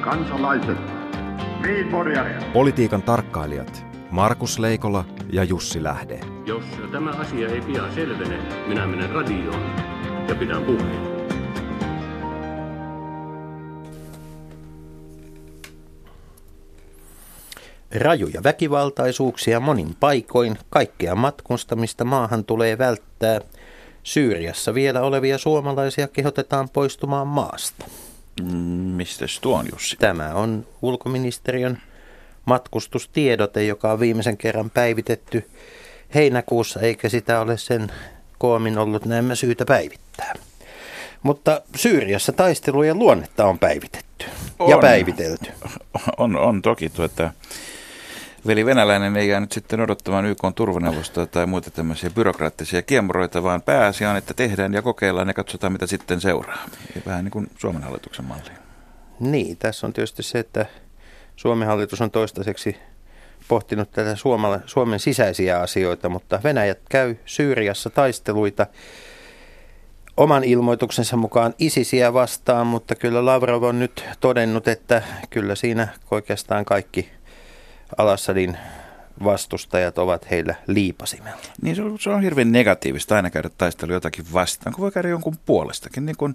kansalaiset, Politiikan tarkkailijat Markus Leikola ja Jussi Lähde. Jos tämä asia ei pian selvene, minä menen radioon ja pidän puheen. Rajuja väkivaltaisuuksia monin paikoin, kaikkea matkustamista maahan tulee välttää. Syyriassa vielä olevia suomalaisia kehotetaan poistumaan maasta. Mistä tuo on Jussi? Tämä on ulkoministeriön matkustustiedote, joka on viimeisen kerran päivitetty heinäkuussa, eikä sitä ole sen koomin ollut näemmä syytä päivittää. Mutta Syyriassa taistelujen luonnetta on päivitetty on, ja päivitelty. On, on toki tuota, veli venäläinen ei jää nyt sitten odottamaan YK turvaneuvostoa tai muita tämmöisiä byrokraattisia kiemuroita, vaan pääasia on, että tehdään ja kokeillaan ja katsotaan, mitä sitten seuraa. Vähän niin kuin Suomen hallituksen malli. Niin, tässä on tietysti se, että Suomen hallitus on toistaiseksi pohtinut tätä Suomen sisäisiä asioita, mutta Venäjät käy Syyriassa taisteluita oman ilmoituksensa mukaan ISISiä vastaan, mutta kyllä Lavrov on nyt todennut, että kyllä siinä oikeastaan kaikki Alassadin vastustajat ovat heillä liipasimella. Niin se on, se on hirveän negatiivista aina käydä taistelu jotakin vastaan, kun voi käydä jonkun puolestakin, niin kuin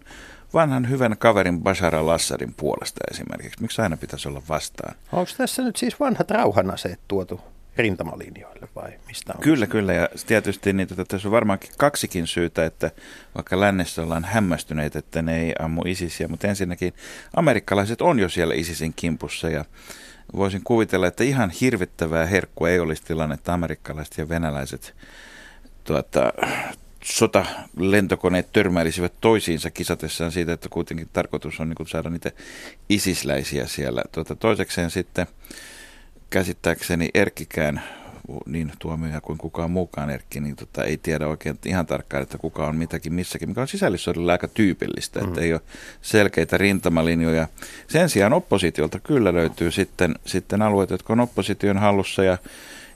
vanhan hyvän kaverin Bashar al-Assadin puolesta esimerkiksi. Miksi aina pitäisi olla vastaan? Onko tässä nyt siis vanhat rauhanaseet tuotu rintamalinjoille vai mistä on? Kyllä, kyllä. Ja tietysti niin, että tässä on varmaankin kaksikin syytä, että vaikka lännessä ollaan hämmästyneitä, että ne ei ammu ISISiä, mutta ensinnäkin amerikkalaiset on jo siellä ISISin kimpussa ja voisin kuvitella, että ihan hirvittävää herkkua ei olisi tilanne, että amerikkalaiset ja venäläiset tuota, sotalentokoneet törmäilisivät toisiinsa kisatessaan siitä, että kuitenkin tarkoitus on niin saada niitä isisläisiä siellä. Tuota, toisekseen sitten käsittääkseni Erkkikään niin tuomioja kuin kukaan muukaan Erkki, niin tota, ei tiedä oikein ihan tarkkaan, että kuka on mitäkin missäkin, mikä on sisällissodilla aika tyypillistä, mm. että ei ole selkeitä rintamalinjoja. Sen sijaan oppositiolta kyllä löytyy sitten, sitten alueet, jotka on opposition hallussa ja,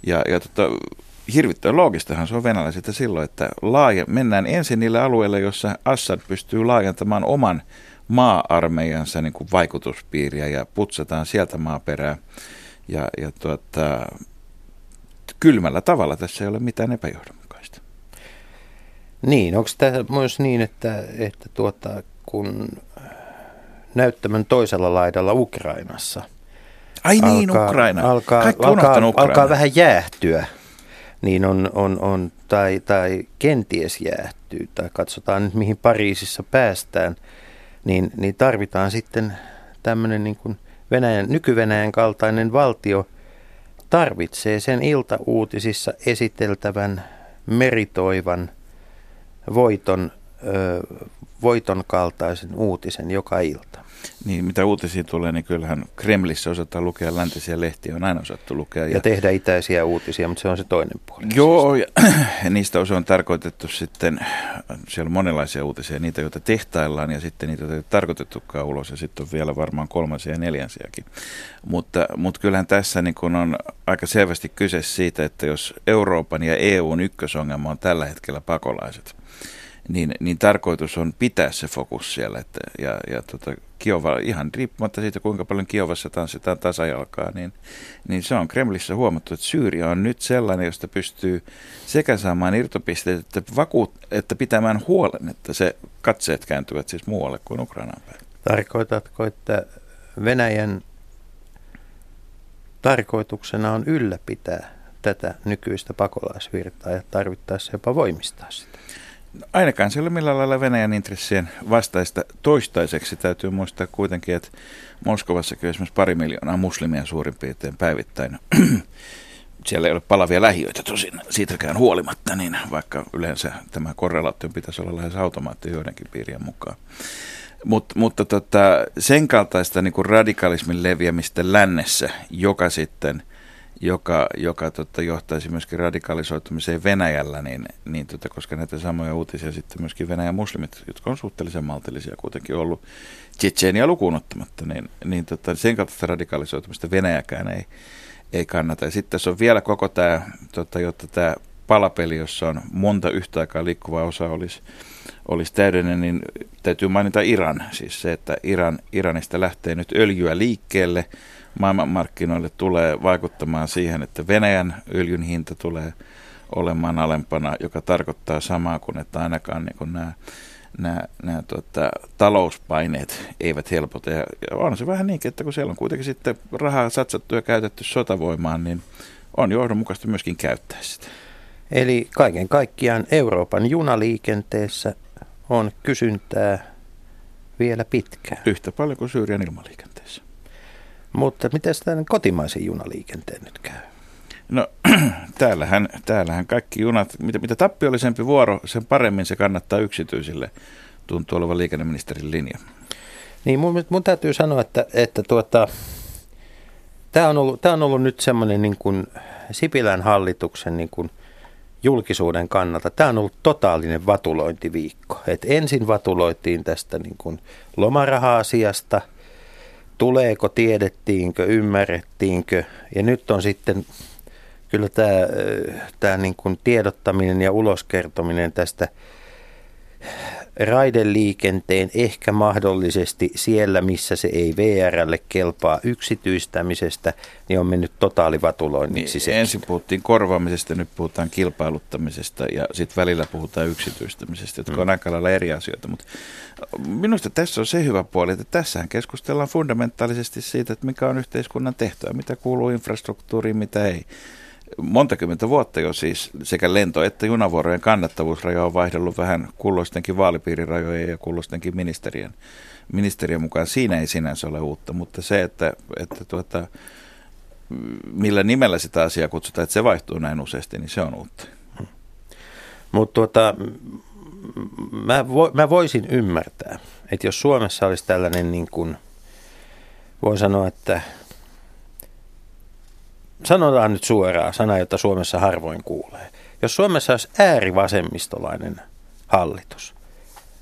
ja, ja tota, hirvittävän loogistahan se on venäläisiltä silloin, että laaja, mennään ensin niille alueille, jossa Assad pystyy laajentamaan oman maa-armeijansa niin kuin vaikutuspiiriä ja putsataan sieltä maaperää. Ja, ja tuota, kylmällä tavalla tässä ei ole mitään epäjohdonmukaista. Niin, onko tämä myös niin, että, että tuota, kun näyttämön toisella laidalla Ukrainassa Ai niin, alkaa, Ukraina. Alkaa, alkaa, Ukraina. alkaa vähän jäähtyä niin on, on, on tai, tai kenties jäähtyy, tai katsotaan nyt mihin Pariisissa päästään, niin, niin tarvitaan sitten tämmöinen niin kuin Venäjän, nyky-Venäjän kaltainen valtio tarvitsee sen iltauutisissa esiteltävän meritoivan voiton, voiton kaltaisen uutisen joka ilta. Niin, mitä uutisia tulee, niin kyllähän Kremlissä osataan lukea läntisiä lehtiä, on aina osattu lukea. Ja, ja tehdä itäisiä uutisia, mutta se on se toinen puoli. Joo, ja, ja niistä osa on tarkoitettu sitten, siellä on monenlaisia uutisia, niitä, joita tehtaillaan ja sitten niitä, joita ei tarkoitettukaan ulos ja sitten on vielä varmaan kolmansia ja neljänsiäkin. Mutta, mutta kyllähän tässä niin kun on aika selvästi kyse siitä, että jos Euroopan ja EUn ykkösongelma on tällä hetkellä pakolaiset, niin, niin tarkoitus on pitää se fokus siellä. Että, ja, ja tota, Kiova, ihan riippumatta siitä, kuinka paljon Kiovassa tanssitaan tasajalkaa, niin, niin se on Kremlissä huomattu, että Syyria on nyt sellainen, josta pystyy sekä saamaan irtopisteet, että, vakuut, että pitämään huolen, että se katseet kääntyvät siis muualle kuin Ukrainaan päin. Tarkoitatko, että Venäjän tarkoituksena on ylläpitää tätä nykyistä pakolaisvirtaa ja tarvittaessa jopa voimistaa sitä? Ainakaan se ei ole millään lailla Venäjän intressien vastaista toistaiseksi. Täytyy muistaa kuitenkin, että Moskovassakin esimerkiksi pari miljoonaa muslimia suurin piirtein päivittäin. Siellä ei ole palavia lähiöitä tosin siitäkään huolimatta, niin vaikka yleensä tämä korrelaatio pitäisi olla lähes automaatti joidenkin piirien mukaan. Mut, mutta tota, sen kaltaista niin radikalismin leviämistä lännessä, joka sitten – joka, joka tota, johtaisi myöskin radikalisoitumiseen Venäjällä, niin, niin tota, koska näitä samoja uutisia sitten myöskin Venäjän muslimit, jotka on suhteellisen maltillisia kuitenkin ollut Tsetseeniä lukuun ottamatta, niin, niin tota, sen kaltaista radikalisoitumista Venäjäkään ei, ei kannata. Ja sitten tässä on vielä koko tämä, tota, jotta tämä palapeli, jossa on monta yhtä aikaa liikkuvaa osaa olisi, olisi täydellinen, niin täytyy mainita Iran. Siis se, että Iran, Iranista lähtee nyt öljyä liikkeelle maailmanmarkkinoille tulee vaikuttamaan siihen, että Venäjän öljyn hinta tulee olemaan alempana, joka tarkoittaa samaa kuin, että ainakaan niin kuin nämä nämä, nämä tuota, talouspaineet eivät helpota. Ja, ja on se vähän niin, että kun siellä on kuitenkin sitten rahaa satsattu ja käytetty sotavoimaan, niin on johdonmukaista myöskin käyttää sitä. Eli kaiken kaikkiaan Euroopan junaliikenteessä on kysyntää vielä pitkään. Yhtä paljon kuin Syyrian ilmaliikenteessä. Mutta miten tämän kotimaisen junaliikenteen nyt käy? No täällähän, täällähän kaikki junat, mitä, mitä tappiollisempi vuoro, sen paremmin se kannattaa yksityisille, tuntuu olevan liikenneministerin linja. Niin mun, mun täytyy sanoa, että, että tuota, tämä on, ollut, on ollut nyt semmoinen niin kuin Sipilän hallituksen niin kuin julkisuuden kannalta. Tämä on ollut totaalinen vatulointiviikko. Et ensin vatuloitiin tästä niin kuin lomaraha-asiasta, tuleeko, tiedettiinkö, ymmärrettiinkö, ja nyt on sitten kyllä tämä, tämä niin kuin tiedottaminen ja uloskertominen tästä raideliikenteen ehkä mahdollisesti siellä, missä se ei VRlle kelpaa yksityistämisestä, niin on mennyt totaalivatuloinniksi. Niin, ensin puhuttiin korvaamisesta, nyt puhutaan kilpailuttamisesta ja sitten välillä puhutaan yksityistämisestä, jotka mm. on aika lailla eri asioita. Mutta minusta tässä on se hyvä puoli, että tässähän keskustellaan fundamentaalisesti siitä, että mikä on yhteiskunnan tehtävä, mitä kuuluu infrastruktuuriin, mitä ei montakymmentä vuotta jo siis sekä lento- että junavuorojen kannattavuusraja on vaihdellut vähän kulloistenkin vaalipiirirajojen ja kulloistenkin ministerien, ministerien mukaan. Siinä ei sinänsä ole uutta, mutta se, että, että tuota, millä nimellä sitä asiaa kutsutaan, että se vaihtuu näin useasti, niin se on uutta. Mutta tuota, mä, vo, mä voisin ymmärtää, että jos Suomessa olisi tällainen niin kuin, voin sanoa, että sanotaan nyt suoraan, sana, jota Suomessa harvoin kuulee. Jos Suomessa olisi äärivasemmistolainen hallitus,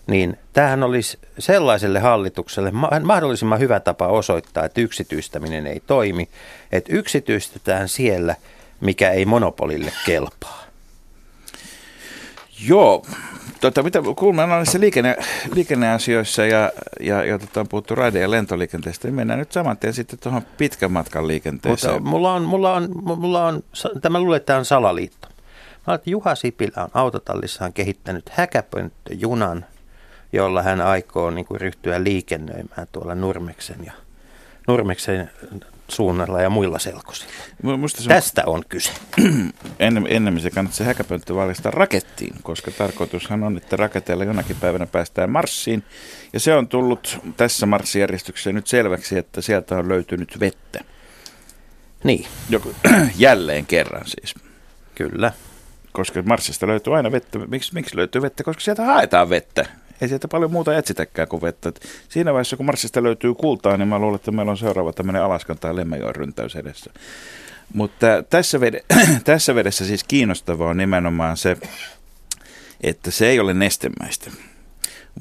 niin tämähän olisi sellaiselle hallitukselle mahdollisimman hyvä tapa osoittaa, että yksityistäminen ei toimi, että yksityistetään siellä, mikä ei monopolille kelpaa. Joo, tota, mitä, kun me näissä liikenne, liikenneasioissa ja, ja, ja tota, on puhuttu raide- ja lentoliikenteestä, niin mennään nyt saman tien sitten tuohon pitkän matkan liikenteeseen. Mutta mulla on, mulla on, mulla on, tämä luulen, että tämä on salaliitto. Mä että Juha Sipilä on autotallissaan kehittänyt häkäpönttöjunan, jolla hän aikoo niin kuin, ryhtyä liikennöimään tuolla Nurmeksen ja Nurmeksen suunnalla ja muilla selkosilla. Musta se on, Tästä on kyse. Ennen, ennemmin se kannattaa se häkäpönttö valmistaa rakettiin, koska tarkoitushan on, että raketeilla jonakin päivänä päästään Marsiin. Ja se on tullut tässä marssijärjestyksessä nyt selväksi, että sieltä on löytynyt vettä. Niin. Joku, jälleen kerran siis. Kyllä. Koska Marsista löytyy aina vettä. Miksi, miksi löytyy vettä? Koska sieltä haetaan vettä ei sieltä paljon muuta etsitäkään kuin vettä. Et siinä vaiheessa, kun Marsista löytyy kultaa, niin mä luulen, että meillä on seuraava tämmöinen Alaskan tai Lemmenjoen ryntäys edessä. Mutta tässä, vede, tässä vedessä siis kiinnostavaa on nimenomaan se, että se ei ole nestemäistä.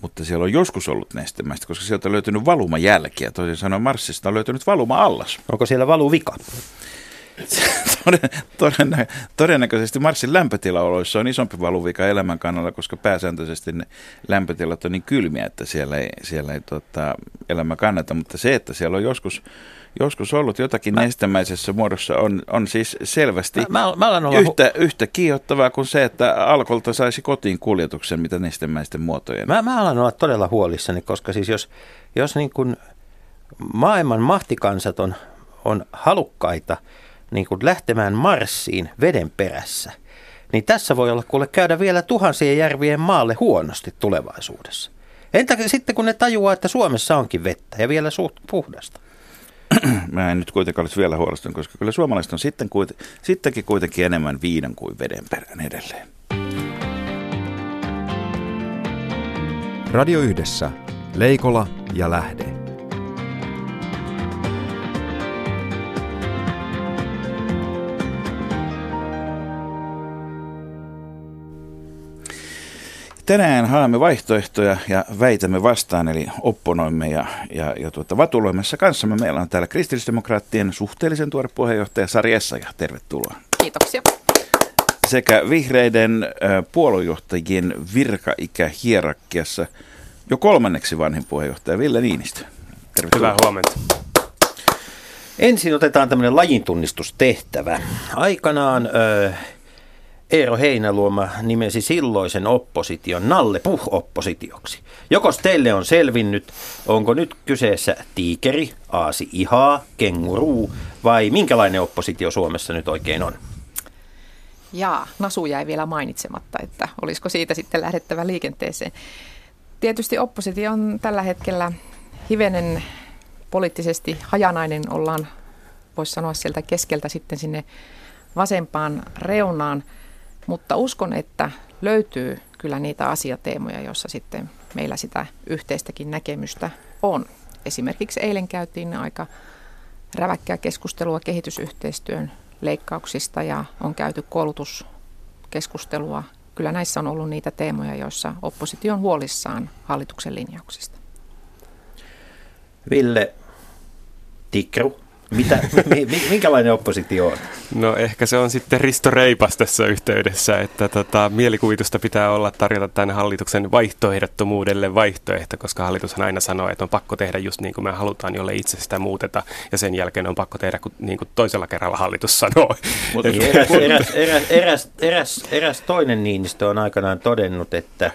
Mutta siellä on joskus ollut nestemäistä, koska sieltä on löytynyt valumajälkiä. Toisin sanoen Marsista on löytynyt valuma-allas. Onko siellä valuvika? Todennä, todennäköisesti Marsin lämpötilaoloissa on isompi valuvika elämän kannalta, koska pääsääntöisesti ne lämpötilat on niin kylmiä, että siellä ei, siellä ei tota, elämä kannata. Mutta se, että siellä on joskus, joskus ollut jotakin mä, nestemäisessä muodossa, on, on siis selvästi mä, mä, mä yhtä, yhtä kiihottavaa kuin se, että alkolta saisi kotiin kuljetuksen, mitä nestemäisten muotojen. Mä, mä alan olla todella huolissani, koska siis jos, jos niin kuin maailman mahtikansat on, on halukkaita – niin kuin lähtemään marssiin veden perässä, niin tässä voi olla kuule käydä vielä tuhansien järvien maalle huonosti tulevaisuudessa. Entä sitten kun ne tajuaa, että Suomessa onkin vettä ja vielä suht puhdasta? Mä en nyt kuitenkaan olisi vielä huolestunut, koska kyllä suomalaiset on sitten kuiten, sittenkin kuitenkin enemmän viinan kuin veden perään edelleen. Radio Yhdessä. Leikola ja Lähde. Tänään haemme vaihtoehtoja ja väitämme vastaan, eli opponoimme ja, ja, ja tuota, vatuloimassa kanssamme. Meillä on täällä kristillisdemokraattien suhteellisen tuore puheenjohtaja Sari Essaja. Tervetuloa. Kiitoksia. sekä vihreiden puoluejohtajien virkaikähierarkiassa jo kolmanneksi vanhin puheenjohtaja Ville Niinistö. Tervetuloa. Hyvää huomenta. Ensin otetaan tämmöinen lajintunnistustehtävä. Aikanaan ö, Eero Heinäluoma nimesi silloisen opposition Nalle Puh-oppositioksi. Jokos teille on selvinnyt, onko nyt kyseessä tiikeri, aasi ihaa, kenguruu vai minkälainen oppositio Suomessa nyt oikein on? Jaa, Nasu jäi vielä mainitsematta, että olisiko siitä sitten lähdettävä liikenteeseen. Tietysti oppositio on tällä hetkellä hivenen poliittisesti hajanainen, ollaan voisi sanoa sieltä keskeltä sitten sinne vasempaan reunaan, mutta uskon, että löytyy kyllä niitä asiateemoja, joissa sitten meillä sitä yhteistäkin näkemystä on. Esimerkiksi eilen käytiin aika räväkkää keskustelua kehitysyhteistyön leikkauksista ja on käyty koulutuskeskustelua. Kyllä näissä on ollut niitä teemoja, joissa oppositio on huolissaan hallituksen linjauksista. Ville Tikru, mitä, minkälainen oppositio on? No ehkä se on sitten Risto Reipas tässä yhteydessä, että tota, mielikuvitusta pitää olla tarjota tänne hallituksen vaihtoehdottomuudelle vaihtoehto, koska hallitushan aina sanoo, että on pakko tehdä just niin kuin me halutaan, jolle itse sitä muuteta, ja sen jälkeen on pakko tehdä niin kuin toisella kerralla hallitus sanoo. Mutta eräs, eräs, eräs, eräs, eräs, eräs toinen Niinistö on aikanaan todennut, että,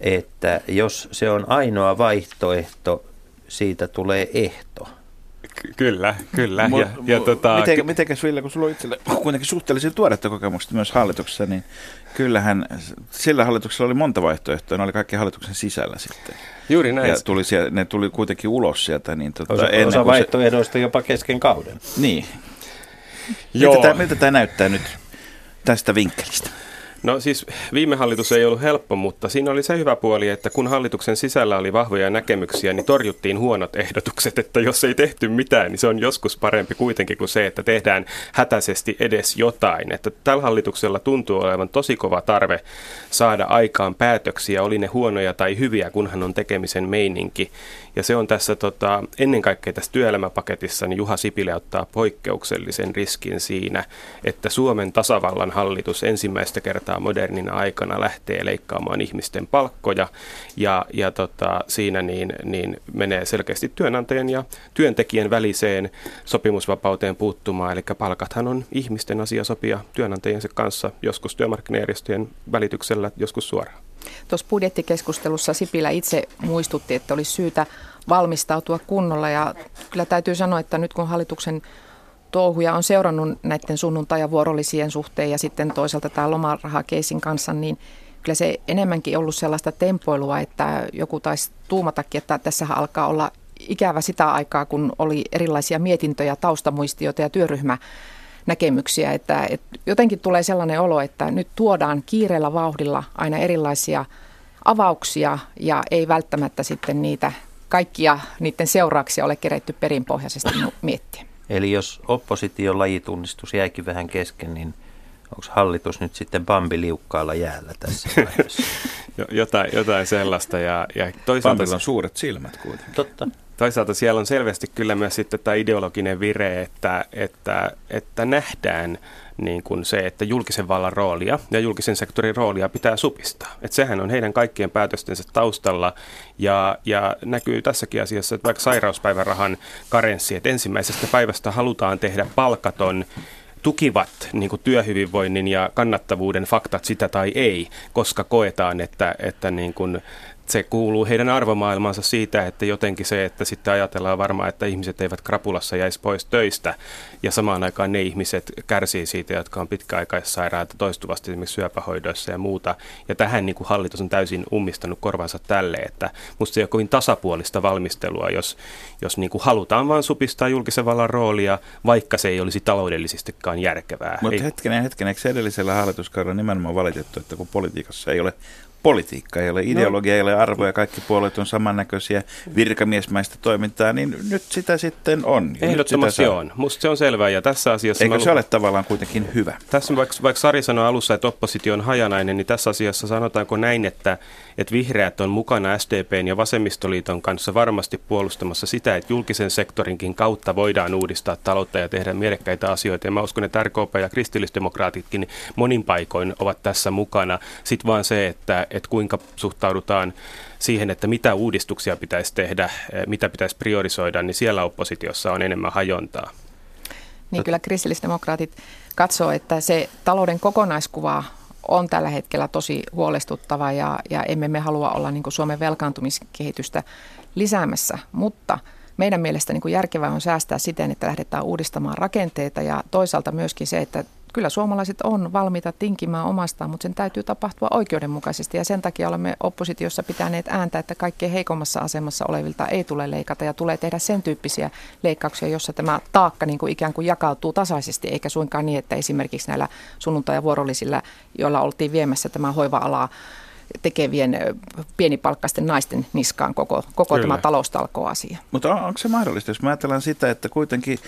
että jos se on ainoa vaihtoehto, siitä tulee ehto. Kyllä, kyllä. Mu- ja, ja tota, miten, mitenkäs Ville, kun sulla on itselle kuitenkin suhteellisen tuoretta kokemusta myös hallituksessa, niin kyllähän sillä hallituksella oli monta vaihtoehtoa, ne oli kaikki hallituksen sisällä sitten. Juuri näin. Ja tuli siellä, ne tuli kuitenkin ulos sieltä. Niin tota, osa, ennen osa vaihtoehdoista se... jopa kesken kauden. Niin. Joo. Miltä, tämä, miltä tämä näyttää nyt tästä vinkkelistä? No siis viime hallitus ei ollut helppo, mutta siinä oli se hyvä puoli, että kun hallituksen sisällä oli vahvoja näkemyksiä, niin torjuttiin huonot ehdotukset, että jos ei tehty mitään, niin se on joskus parempi kuitenkin kuin se, että tehdään hätäisesti edes jotain. Että tällä hallituksella tuntuu olevan tosi kova tarve saada aikaan päätöksiä, oli ne huonoja tai hyviä, kunhan on tekemisen meininki. Ja se on tässä tota, ennen kaikkea tässä työelämäpaketissa, niin Juha Sipilä ottaa poikkeuksellisen riskin siinä, että Suomen tasavallan hallitus ensimmäistä kertaa modernina aikana lähtee leikkaamaan ihmisten palkkoja ja, ja tota, siinä niin, niin menee selkeästi työnantajan ja työntekijän väliseen sopimusvapauteen puuttumaan. Eli palkathan on ihmisten asia sopia työnantajiensa kanssa, joskus työmarkkinajärjestöjen välityksellä, joskus suoraan. Tuossa budjettikeskustelussa Sipilä itse muistutti, että olisi syytä valmistautua kunnolla. Ja kyllä täytyy sanoa, että nyt kun hallituksen touhuja on seurannut näiden sunnuntai- ja vuorolisien suhteen ja sitten toisaalta tämä lomarahakeisin kanssa, niin kyllä se enemmänkin ollut sellaista tempoilua, että joku taisi tuumatakin, että tässä alkaa olla ikävä sitä aikaa, kun oli erilaisia mietintöjä, taustamuistioita ja työryhmä näkemyksiä, että, että jotenkin tulee sellainen olo, että nyt tuodaan kiireellä vauhdilla aina erilaisia avauksia ja ei välttämättä sitten niitä kaikkia niiden seurauksia ole keretty perinpohjaisesti miettiä. Eli jos opposition lajitunnistus jäikin vähän kesken, niin onko hallitus nyt sitten bambiliukkaalla jäällä tässä jotain, jotain sellaista. Ja, ja toisaalta Bambilla on suuret silmät kuitenkin. Totta. Toisaalta siellä on selvästi kyllä myös sitten tämä ideologinen vire, että, että, että nähdään niin kuin se, että julkisen vallan roolia ja julkisen sektorin roolia pitää supistaa. Että sehän on heidän kaikkien päätöstensä taustalla ja, ja näkyy tässäkin asiassa, että vaikka sairauspäivärahan karenssi, että ensimmäisestä päivästä halutaan tehdä palkaton tukivat niin kuin työhyvinvoinnin ja kannattavuuden faktat sitä tai ei, koska koetaan, että, että niin kuin se kuuluu heidän arvomaailmansa siitä, että jotenkin se, että sitten ajatellaan varmaan, että ihmiset eivät krapulassa jäisi pois töistä ja samaan aikaan ne ihmiset kärsii siitä, jotka on pitkäaikaissairaita toistuvasti esimerkiksi syöpähoidoissa ja muuta. Ja tähän niin kuin hallitus on täysin ummistanut korvansa tälle, että musta se ei ole kovin tasapuolista valmistelua, jos, jos niin kuin halutaan vain supistaa julkisen vallan roolia, vaikka se ei olisi taloudellisestikaan järkevää. Mutta hetkinen, hetkinen, eikö edellisellä hallituskaudella nimenomaan valitettu, että kun politiikassa ei ole politiikka, ei ole ideologia, ei ole arvoja, kaikki puolueet on samannäköisiä, virkamiesmäistä toimintaa, niin nyt sitä sitten on. Ja Ehdottomasti sitä on. Musta se on selvää ja tässä asiassa... Eikö se ole tavallaan kuitenkin hyvä? Tässä vaikka, vaikka Sari sanoi alussa, että oppositio on hajanainen, niin tässä asiassa sanotaanko näin, että, että vihreät on mukana SDPn ja Vasemmistoliiton kanssa varmasti puolustamassa sitä, että julkisen sektorinkin kautta voidaan uudistaa taloutta ja tehdä mielekkäitä asioita. Ja mä uskon, että RKP ja kristillisdemokraatitkin monin paikoin ovat tässä mukana. Sitten vaan se, että, että kuinka suhtaudutaan siihen, että mitä uudistuksia pitäisi tehdä, eh, mitä pitäisi priorisoida, niin siellä oppositiossa on enemmän hajontaa. Niin kyllä kristillisdemokraatit katsoo, että se talouden kokonaiskuva on tällä hetkellä tosi huolestuttava ja, ja emme me halua olla niin Suomen velkaantumiskehitystä lisäämässä, mutta meidän mielestä niin järkevää on säästää siten, että lähdetään uudistamaan rakenteita ja toisaalta myöskin se, että kyllä suomalaiset on valmiita tinkimään omastaan, mutta sen täytyy tapahtua oikeudenmukaisesti. Ja sen takia olemme oppositiossa pitäneet ääntä, että kaikkein heikommassa asemassa olevilta ei tule leikata ja tulee tehdä sen tyyppisiä leikkauksia, jossa tämä taakka niin kuin ikään kuin jakautuu tasaisesti, eikä suinkaan niin, että esimerkiksi näillä sunnuntai- ja vuorollisilla, joilla oltiin viemässä tämä hoiva-alaa tekevien pienipalkkaisten naisten niskaan koko, koko tämä taloustalkoasia. Mutta on, onko se mahdollista, jos me ajatellaan sitä, että kuitenkin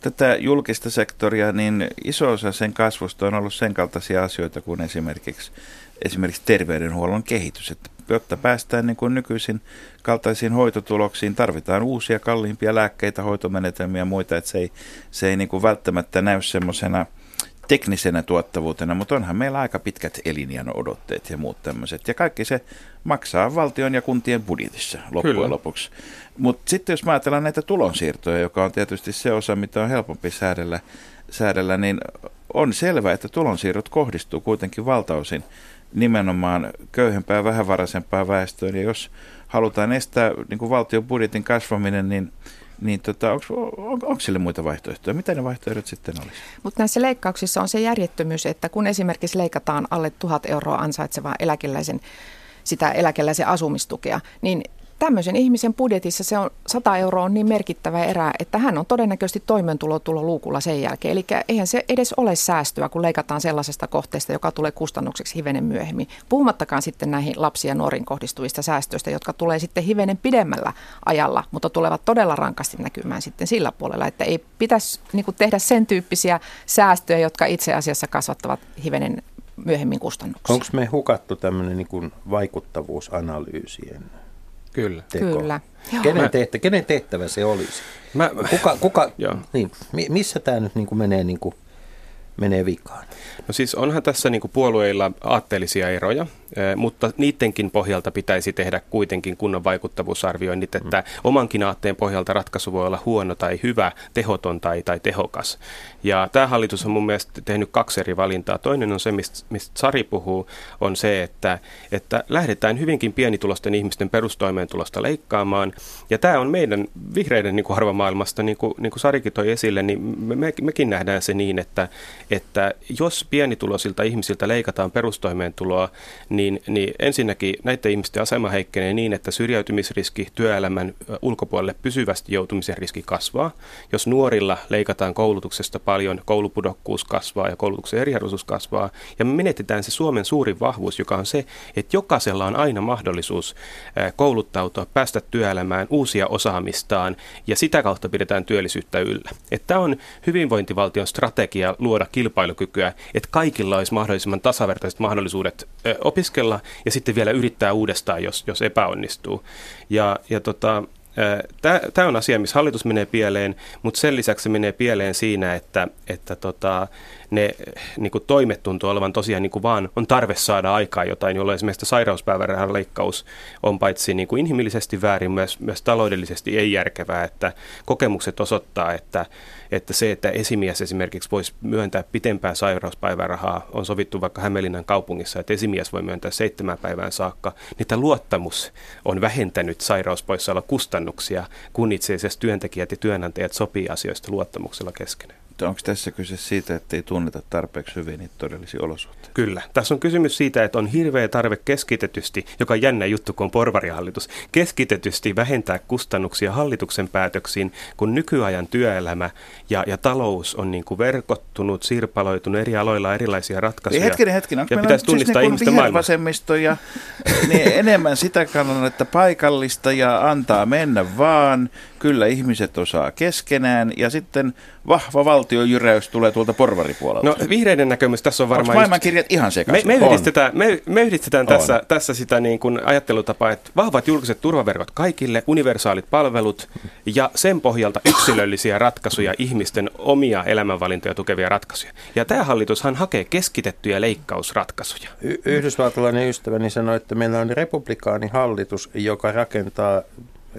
tätä julkista sektoria, niin iso osa sen kasvusta on ollut sen kaltaisia asioita kuin esimerkiksi, esimerkiksi terveydenhuollon kehitys. Että jotta päästään niin kuin nykyisin kaltaisiin hoitotuloksiin, tarvitaan uusia kalliimpia lääkkeitä, hoitomenetelmiä ja muita, että se ei, se ei niin kuin välttämättä näy semmoisena – teknisenä tuottavuutena, mutta onhan meillä aika pitkät elinjän odotteet ja muut tämmöiset. Ja kaikki se maksaa valtion ja kuntien budjetissa loppujen Kyllä. lopuksi. Mutta sitten jos mä ajatellaan näitä tulonsiirtoja, joka on tietysti se osa, mitä on helpompi säädellä, säädellä niin on selvää, että tulonsiirrot kohdistuu kuitenkin valtaosin nimenomaan köyhempää ja vähävaraisempaa väestöön. Ja jos halutaan estää niin kuin valtion budjetin kasvaminen, niin – niin tota, onko, on, sille muita vaihtoehtoja? Mitä ne vaihtoehdot sitten olisi? Mutta näissä leikkauksissa on se järjettömyys, että kun esimerkiksi leikataan alle tuhat euroa ansaitsevaa eläkeläisen sitä eläkeläisen asumistukea, niin tämmöisen ihmisen budjetissa se on 100 euroa on niin merkittävä erä, että hän on todennäköisesti toimeentulotulo luukulla sen jälkeen. Eli eihän se edes ole säästöä, kun leikataan sellaisesta kohteesta, joka tulee kustannukseksi hivenen myöhemmin. Puhumattakaan sitten näihin lapsia ja nuoriin kohdistuvista säästöistä, jotka tulee sitten hivenen pidemmällä ajalla, mutta tulevat todella rankasti näkymään sitten sillä puolella, että ei pitäisi niin tehdä sen tyyppisiä säästöjä, jotka itse asiassa kasvattavat hivenen myöhemmin kustannuksia. Onko me hukattu tämmöinen niin vaikuttavuusanalyysien Kyllä. Teko. Kyllä. Kenen, tehtä, kenen tehtävä se olisi? Mä, kuka, kuka, niin, missä tämä nyt niin kuin menee niin kuin menee vikaan? No siis onhan tässä niin kuin puolueilla aatteellisia eroja, mutta niidenkin pohjalta pitäisi tehdä kuitenkin kunnon vaikuttavuusarvioinnit, että mm. omankin aatteen pohjalta ratkaisu voi olla huono tai hyvä, tehoton tai, tai tehokas. Ja tämä hallitus on mun mielestä tehnyt kaksi eri valintaa. Toinen on se, mistä, mistä Sari puhuu, on se, että, että lähdetään hyvinkin pienitulosten ihmisten perustoimeentulosta leikkaamaan. Ja tämä on meidän vihreiden niin kuin arvomaailmasta, niin kuin, niin kuin Sarikin toi esille, niin me, me, mekin nähdään se niin, että, että jos pienituloisilta ihmisiltä leikataan perustoimeentuloa, niin, niin ensinnäkin näiden ihmisten asema heikkenee niin, että syrjäytymisriski työelämän ulkopuolelle pysyvästi joutumisen riski kasvaa. Jos nuorilla leikataan koulutuksesta paljon, koulupudokkuus kasvaa ja koulutuksen eriarvoisuus kasvaa. Ja me menetetään se Suomen suurin vahvuus, joka on se, että jokaisella on aina mahdollisuus kouluttautua, päästä työelämään, uusia osaamistaan ja sitä kautta pidetään työllisyyttä yllä. Tämä on hyvinvointivaltion strategia luoda kilpailukykyä, että kaikilla olisi mahdollisimman tasavertaiset mahdollisuudet opiskella ja sitten vielä yrittää uudestaan, jos, jos epäonnistuu. Ja, ja tota, Tämä on asia, missä hallitus menee pieleen, mutta sen lisäksi se menee pieleen siinä, että, että tota, ne niin kuin toimet tuntuu olevan tosiaan niin kuin vaan on tarve saada aikaa jotain, jolloin esimerkiksi sairauspäivärahan leikkaus on paitsi niin kuin inhimillisesti väärin, myös, myös taloudellisesti ei järkevää, että kokemukset osoittaa, että, että se, että esimies esimerkiksi voisi myöntää pitempään sairauspäivärahaa, on sovittu vaikka Hämeenlinnan kaupungissa, että esimies voi myöntää seitsemän päivään saakka, niin tämä luottamus on vähentänyt sairauspoissaolokustannuksia kustannuksia, kun itse asiassa työntekijät ja työnantajat sopii asioista luottamuksella keskenään. Onko tässä kyse siitä, että ei tunneta tarpeeksi hyvin niitä todellisia olosuhteita? Kyllä. Tässä on kysymys siitä, että on hirveä tarve keskitetysti, joka on jännä juttu, kun on porvarihallitus, keskitetysti vähentää kustannuksia hallituksen päätöksiin, kun nykyajan työelämä ja, ja talous on niin kuin verkottunut, sirpaloitunut eri aloilla erilaisia ratkaisuja. Ei, hetkinen, hetkinen. Onko ja meillä pitäisi siis tunnistaa niin ihmisten maailma. vasemmisto ja niin enemmän sitä kannalta paikallista ja antaa mennä vaan. Kyllä ihmiset osaa keskenään ja sitten vahva valtiojyräys tulee tuolta porvaripuolelta. No vihreiden näkemys tässä on Onko varmaan... just- maailmankirjat ihan Me, sekaisin? me On. yhdistetään, me, me yhdistetään On. tässä, tässä sitä niin kuin ajattelutapaa, että vahvat julkiset turvaverkot kaikille, universaalit palvelut ja sen pohjalta yksilöllisiä ratkaisuja, ihmisten omia elämänvalintoja tukevia ratkaisuja. Ja tämä hallitushan hakee keskitettyjä leikkausratkaisuja. Y- Yhdysvaltalainen ystäväni sanoi, että meillä on republikaanihallitus, joka rakentaa,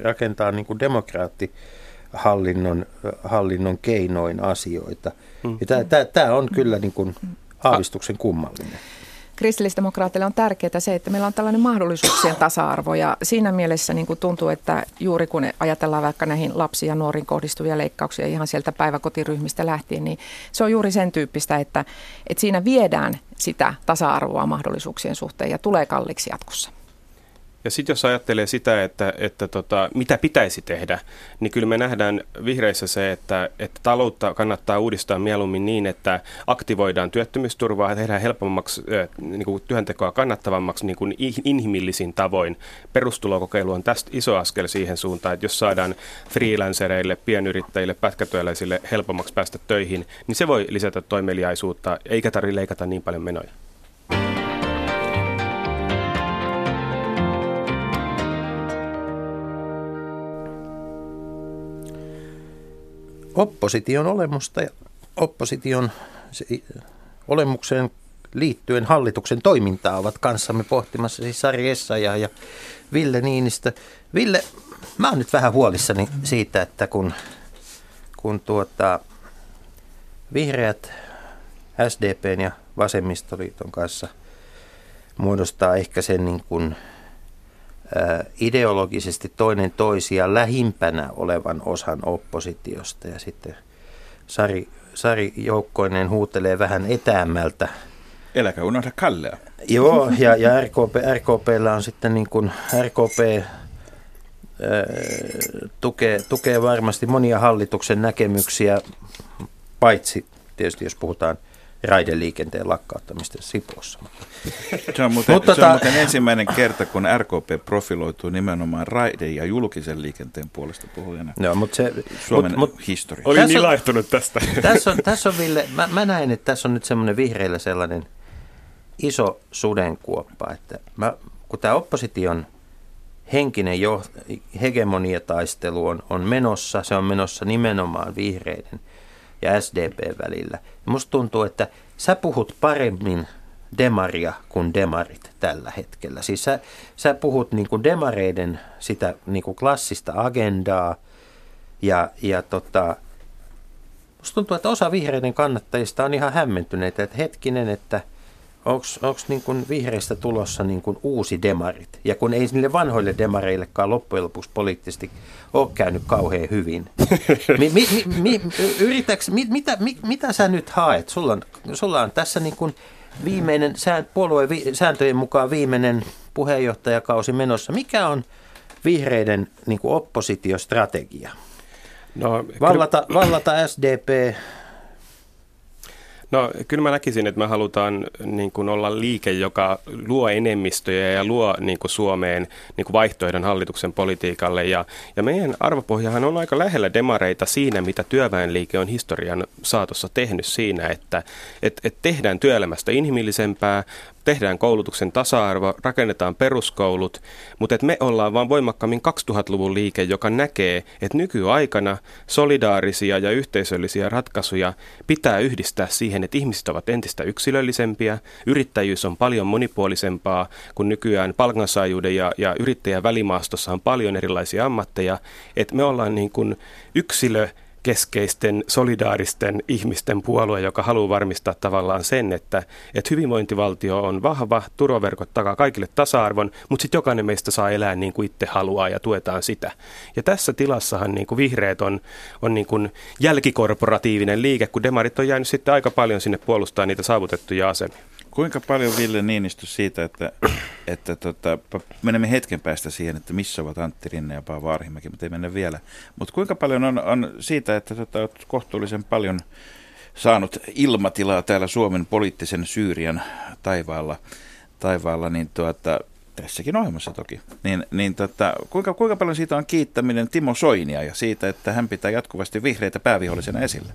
rakentaa niin kuin demokraattihallinnon hallinnon keinoin asioita. Mm. Tämä on kyllä niin kuin aavistuksen kummallinen. Kristillisdemokraateille on tärkeää se, että meillä on tällainen mahdollisuuksien tasa-arvo ja siinä mielessä niin kuin tuntuu, että juuri kun ajatellaan vaikka näihin lapsiin ja nuoriin kohdistuvia leikkauksia ihan sieltä päiväkotiryhmistä lähtien, niin se on juuri sen tyyppistä, että, että siinä viedään sitä tasa-arvoa mahdollisuuksien suhteen ja tulee kalliiksi jatkossa. Ja sitten jos ajattelee sitä, että, että tota, mitä pitäisi tehdä, niin kyllä me nähdään vihreissä se, että, että taloutta kannattaa uudistaa mieluummin niin, että aktivoidaan työttömyysturvaa tehdään helpommaksi niin kuin työntekoa kannattavammaksi niin kuin inhimillisin tavoin. Perustulokokeilu on tästä iso askel siihen suuntaan, että jos saadaan freelancereille, pienyrittäjille, pätkätyöläisille helpommaksi päästä töihin, niin se voi lisätä toimeliaisuutta, eikä tarvitse leikata niin paljon menoja. Opposition olemusta ja opposition se, olemukseen liittyen hallituksen toimintaa ovat kanssamme pohtimassa siis Sari Essaja ja Ville Niinistö. Ville, mä oon nyt vähän huolissani siitä, että kun, kun tuota, vihreät SDPn ja vasemmistoliiton kanssa muodostaa ehkä sen niin kuin, ideologisesti toinen toisia lähimpänä olevan osan oppositiosta ja sitten Sari, Sari joukkoinen huutelee vähän etäämmältä Eläkä unohda Kallea. Joo, ja, ja RKP, RKPllä on sitten niin kuin, RKP tukee, tukee varmasti monia hallituksen näkemyksiä, paitsi tietysti jos puhutaan raideliikenteen lakkauttamista Sipoossa. Se on, muuten, Mutta se on tota- muuten ensimmäinen kerta, kun RKP profiloituu nimenomaan raide- ja julkisen liikenteen puolesta puhujana Joo, mutta se, Suomen mut, mut, historiassa. Olin Tässä niin on- laihtunut tästä. tässä, on, tässä on Ville, mä, mä näen, että tässä on nyt semmoinen vihreillä sellainen iso sudenkuoppa, että mä, kun tämä opposition henkinen jo, hegemoniataistelu on, on menossa, se on menossa nimenomaan vihreiden ja SDP välillä. Ja musta tuntuu, että sä puhut paremmin demaria kuin demarit tällä hetkellä. Siis sä, sä puhut niin kuin demareiden sitä niin kuin klassista agendaa ja, ja tota, Musta tuntuu, että osa vihreiden kannattajista on ihan hämmentyneitä, että hetkinen, että onko niin vihreistä tulossa niin kuin uusi demarit. Ja kun ei niille vanhoille demareillekaan loppujen lopuksi poliittisesti ole käynyt kauhean hyvin. Mi, mi, mi, yritäks, mi, mitä, mi, mitä sä nyt haet? Sulla on, sulla on tässä niin kuin viimeinen, sään- puolueen vi, sääntöjen mukaan viimeinen puheenjohtajakausi menossa. Mikä on vihreiden niin kuin oppositiostrategia? No, kyllä- Vallata, vallata SDP, No kyllä mä näkisin, että me halutaan niin kuin olla liike, joka luo enemmistöjä ja luo niin kuin Suomeen niin kuin vaihtoehdon hallituksen politiikalle. Ja, ja meidän arvopohjahan on aika lähellä demareita siinä, mitä työväenliike on historian saatossa tehnyt siinä, että et, et tehdään työelämästä inhimillisempää, tehdään koulutuksen tasa-arvo, rakennetaan peruskoulut, mutta me ollaan vaan voimakkaammin 2000-luvun liike, joka näkee, että nykyaikana solidaarisia ja yhteisöllisiä ratkaisuja pitää yhdistää siihen, että ihmiset ovat entistä yksilöllisempiä, yrittäjyys on paljon monipuolisempaa, kun nykyään palkansaajuuden ja, ja yrittäjän välimaastossa on paljon erilaisia ammatteja, että me ollaan niin kuin yksilö keskeisten solidaaristen ihmisten puolue, joka haluaa varmistaa tavallaan sen, että, että hyvinvointivaltio on vahva, turvaverkot takaa kaikille tasa-arvon, mutta sitten jokainen meistä saa elää niin kuin itse haluaa ja tuetaan sitä. Ja tässä tilassahan niin kuin vihreät on, on niin kuin jälkikorporatiivinen liike, kun demarit on jäänyt sitten aika paljon sinne puolustaa niitä saavutettuja asemia. Kuinka paljon Ville Niinistö siitä, että, että tota, menemme hetken päästä siihen, että missä ovat Antti Rinne ja Paavo Arhimäki, mutta ei mennä vielä. Mutta kuinka paljon on, on siitä, että tota, olet kohtuullisen paljon saanut ilmatilaa täällä Suomen poliittisen Syyrian taivaalla, taivaalla niin tuota, tässäkin ohjelmassa toki, niin, niin tota, kuinka, kuinka paljon siitä on kiittäminen Timo Soinia ja siitä, että hän pitää jatkuvasti vihreitä päävihollisena esille?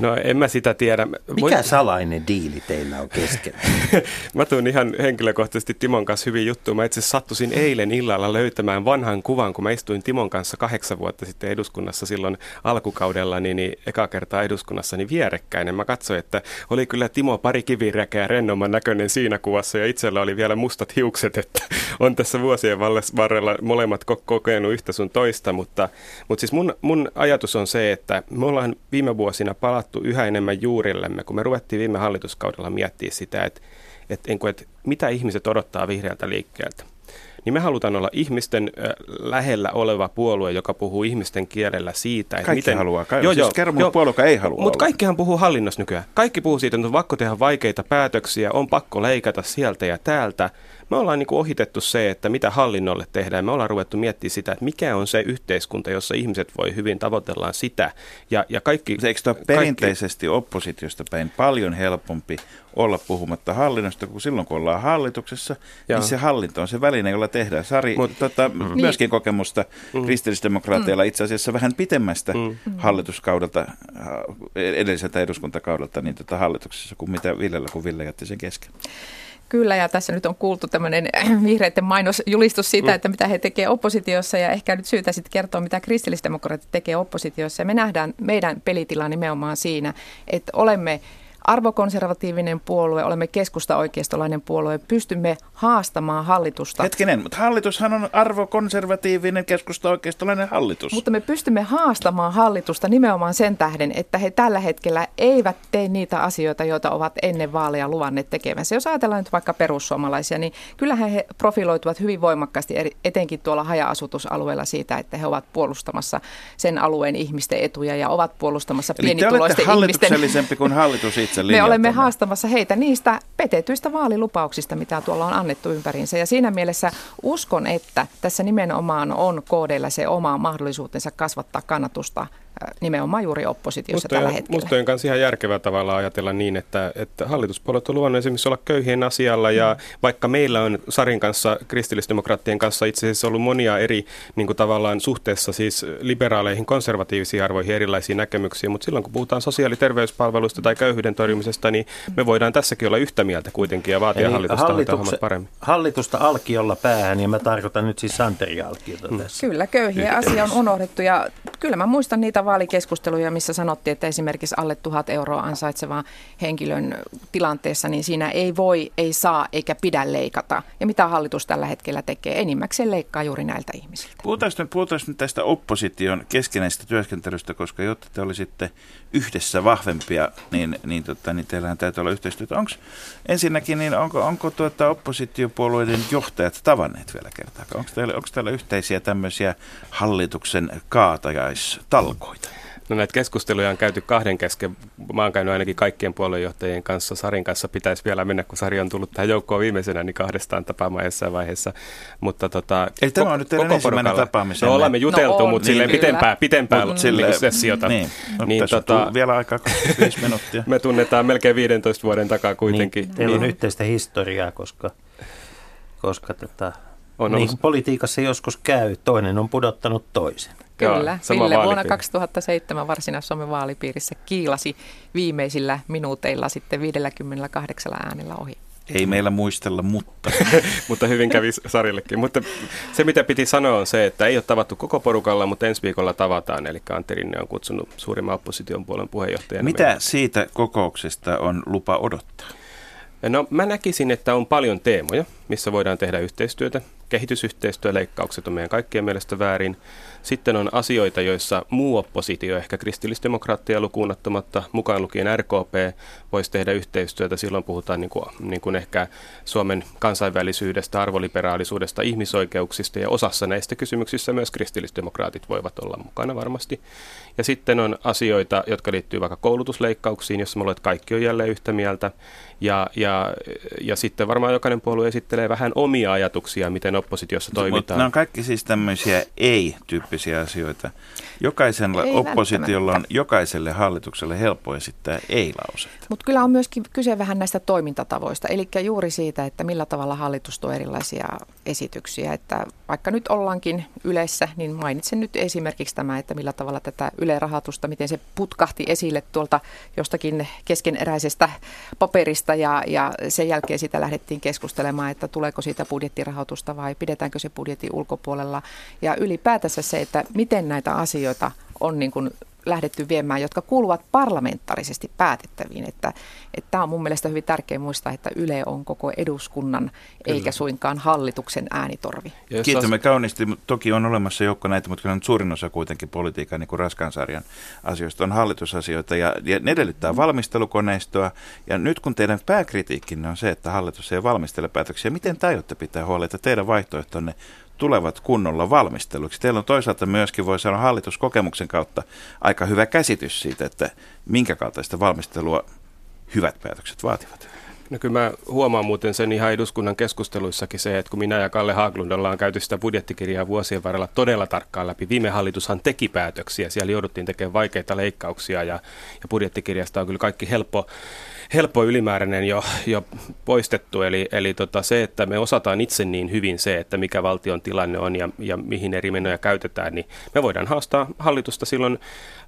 No en mä sitä tiedä. Mikä salainen diili teillä on kesken? mä tuun ihan henkilökohtaisesti Timon kanssa hyvin juttuun. Mä itse sattusin eilen illalla löytämään vanhan kuvan, kun mä istuin Timon kanssa kahdeksan vuotta sitten eduskunnassa silloin alkukaudella, niin, niin eka kertaa eduskunnassa niin vierekkäin. Mä katsoin, että oli kyllä Timo pari kiviräkeä rennomman näköinen siinä kuvassa ja itsellä oli vielä mustat hiukset, että on tässä vuosien varrella molemmat kokenut yhtä sun toista, mutta, mutta siis mun, mun ajatus on se, että me ollaan viime vuosina palattu palattu yhä enemmän juurillemme, kun me ruvettiin viime hallituskaudella miettiä sitä, että, että, että, että mitä ihmiset odottaa vihreältä liikkeeltä niin me halutaan olla ihmisten lähellä oleva puolue, joka puhuu ihmisten kielellä siitä, että kaikki miten... haluaa. Ka- joo, siis kerro joo, puolue, joka ei halua Mutta kaikkihan puhuu hallinnossa nykyään. Kaikki puhuu siitä, että on pakko tehdä vaikeita päätöksiä, on pakko leikata sieltä ja täältä me ollaan niin kuin ohitettu se, että mitä hallinnolle tehdään. Me ollaan ruvettu miettimään sitä, että mikä on se yhteiskunta, jossa ihmiset voi hyvin tavoitellaan sitä. Ja, ja kaikki, Eikö tämä perinteisesti kaikki... oppositiosta päin paljon helpompi olla puhumatta hallinnosta, kun silloin kun ollaan hallituksessa, niin Joo. niin se hallinto on se väline, jolla tehdään. Sari, Mut, tota, mm. myöskin kokemusta mm. kristillisdemokraateilla mm. itse asiassa vähän pitemmästä mm. hallituskaudelta, äh, edelliseltä eduskuntakaudelta, niin tota hallituksessa kuin mitä Villellä, kun Ville jätti sen kesken. Kyllä, ja tässä nyt on kuultu tämmöinen vihreiden mainosjulistus siitä, mm. että mitä he tekevät oppositiossa, ja ehkä nyt syytä sitten kertoa, mitä kristillisdemokraatit tekee oppositiossa. Ja me nähdään meidän pelitila nimenomaan siinä, että olemme arvokonservatiivinen puolue, olemme keskusta-oikeistolainen puolue, pystymme haastamaan hallitusta. Hetkinen, mutta hallitushan on arvokonservatiivinen keskusta-oikeistolainen hallitus. Mutta me pystymme haastamaan hallitusta nimenomaan sen tähden, että he tällä hetkellä eivät tee niitä asioita, joita ovat ennen vaaleja luvanneet tekemässä. Jos ajatellaan nyt vaikka perussuomalaisia, niin kyllähän he profiloituvat hyvin voimakkaasti, etenkin tuolla haja-asutusalueella siitä, että he ovat puolustamassa sen alueen ihmisten etuja ja ovat puolustamassa Eli pienituloisten ihmisten... kuin hallitus itse Me olemme haastamassa heitä niistä petetyistä vaalilupauksista, mitä tuolla on annettu ympäriinsä. Ja siinä mielessä uskon, että tässä nimenomaan on koodeilla se oma mahdollisuutensa kasvattaa kannatusta nimenomaan juuri oppositiossa musta tällä hetkellä. Musta on kanssa ihan järkevää tavalla ajatella niin, että, että hallituspuolet on luvannut esimerkiksi olla köyhien asialla ja mm. vaikka meillä on Sarin kanssa, kristillisdemokraattien kanssa itse asiassa ollut monia eri niin kuin tavallaan suhteessa siis liberaaleihin konservatiivisiin arvoihin erilaisia näkemyksiä, mutta silloin kun puhutaan sosiaali- ja terveyspalveluista tai köyhyyden torjumisesta, niin me voidaan tässäkin olla yhtä mieltä kuitenkin ja vaatia Eli hallitusta paremmin. Hallitusta alkiolla päähän ja mä tarkoitan nyt siis Santeri Alkiota mm. tässä. Kyllä, köyhien asia on unohdettu ja kyllä mä muistan niitä vaalikeskusteluja, missä sanottiin, että esimerkiksi alle tuhat euroa ansaitsevan henkilön tilanteessa, niin siinä ei voi, ei saa eikä pidä leikata. Ja mitä hallitus tällä hetkellä tekee? Enimmäkseen leikkaa juuri näiltä ihmisiltä. Puhutaan nyt, puhutaan nyt tästä opposition keskenäistä työskentelystä, koska jotta te olisitte yhdessä vahvempia, niin, niin, tota, niin teillähän täytyy olla yhteistyötä. Onko ensinnäkin, niin onko, onko tuota oppositiopuolueiden johtajat tavanneet vielä kertaa? Onko teillä, onko teillä yhteisiä tämmöisiä hallituksen kaatajaistalkoita? Asioita? No näitä keskusteluja on käyty kahden kesken. Mä oon käynyt ainakin kaikkien puoluejohtajien kanssa. Sarin kanssa pitäisi vielä mennä, kun Sari on tullut tähän joukkoon viimeisenä, niin kahdestaan tapaamaan jossain vaiheessa. Mutta tota, Eli tämä on nyt teidän ensimmäinen tapaaminen. No olemme juteltu, no on, mutta niin, silleen pitempää, silleen, niin sessiota. Niin, no, niin tota, vielä aikaa 25 minuuttia. me tunnetaan melkein 15 vuoden takaa kuitenkin. Niin, teillä niin. on yhteistä historiaa, koska, koska tota, on niin ollut... politiikassa joskus käy, toinen on pudottanut toisen. Kyllä, Joo, Ville vuonna 2007 Varsinais-Suomen vaalipiirissä kiilasi viimeisillä minuuteilla sitten 58 äänellä ohi. Ei meillä muistella, mutta. mutta hyvin kävi Sarillekin. Mutta se, mitä piti sanoa, on se, että ei ole tavattu koko porukalla, mutta ensi viikolla tavataan. Eli Antti Rinne on kutsunut suurimman opposition puolen puheenjohtajana. Mitä meidän. siitä kokouksesta on lupa odottaa? No mä näkisin, että on paljon teemoja, missä voidaan tehdä yhteistyötä kehitysyhteistyöleikkaukset on meidän kaikkien mielestä väärin. Sitten on asioita, joissa muu oppositio, ehkä kristillisdemokraattia lukuun ottamatta, mukaan lukien RKP, voisi tehdä yhteistyötä. Silloin puhutaan niin kuin, niin kuin ehkä Suomen kansainvälisyydestä, arvoliberaalisuudesta, ihmisoikeuksista ja osassa näistä kysymyksissä myös kristillisdemokraatit voivat olla mukana varmasti. Ja sitten on asioita, jotka liittyy vaikka koulutusleikkauksiin, jossa me että kaikki on jälleen yhtä mieltä. Ja, ja, ja sitten varmaan jokainen puolue esittelee vähän omia ajatuksia, miten oppositiossa toimitaan. Mutta nämä on kaikki siis tämmöisiä ei-tyyppisiä asioita. Jokaisella ei oppositiolla on jokaiselle hallitukselle helppo esittää ei-lauseita. Mutta kyllä on myöskin kyse vähän näistä toimintatavoista, eli juuri siitä, että millä tavalla hallitus tuo erilaisia esityksiä. Että vaikka nyt ollaankin yleessä, niin mainitsen nyt esimerkiksi tämä, että millä tavalla tätä yle-rahoitusta, miten se putkahti esille tuolta jostakin keskeneräisestä paperista ja, ja sen jälkeen sitä lähdettiin keskustelemaan, että tuleeko siitä budjettirahoitusta vai pidetäänkö se budjetin ulkopuolella. Ja ylipäätänsä se, että miten näitä asioita on niin kuin lähdetty viemään, jotka kuuluvat parlamentaarisesti päätettäviin. Että, että tämä on mun mielestä hyvin tärkeä muistaa, että Yle on koko eduskunnan Kyllä. eikä suinkaan hallituksen äänitorvi. Kiitämme kauniisti. Toki on olemassa joukko näitä, mutta kyllä suurin osa kuitenkin politiikan niin kuin raskan sarjan asioista on hallitusasioita ja, ja ne edellyttää valmistelukoneistoa. Ja nyt kun teidän pääkritiikkinne on se, että hallitus ei valmistele päätöksiä, miten te aiotte pitää huolta, että teidän vaihtoehtonne tulevat kunnolla valmisteluksi. Teillä on toisaalta myöskin, voi sanoa hallituskokemuksen kautta, aika hyvä käsitys siitä, että minkä kaltaista valmistelua hyvät päätökset vaativat. No kyllä mä huomaan muuten sen ihan eduskunnan keskusteluissakin se, että kun minä ja Kalle Haaglund ollaan käyty sitä budjettikirjaa vuosien varrella todella tarkkaan läpi. Viime hallitushan teki päätöksiä, siellä jouduttiin tekemään vaikeita leikkauksia ja, ja budjettikirjasta on kyllä kaikki helppo helppo ylimääräinen jo, jo poistettu. Eli, eli tota se, että me osataan itse niin hyvin se, että mikä valtion tilanne on ja, ja mihin eri menoja käytetään, niin me voidaan haastaa hallitusta silloin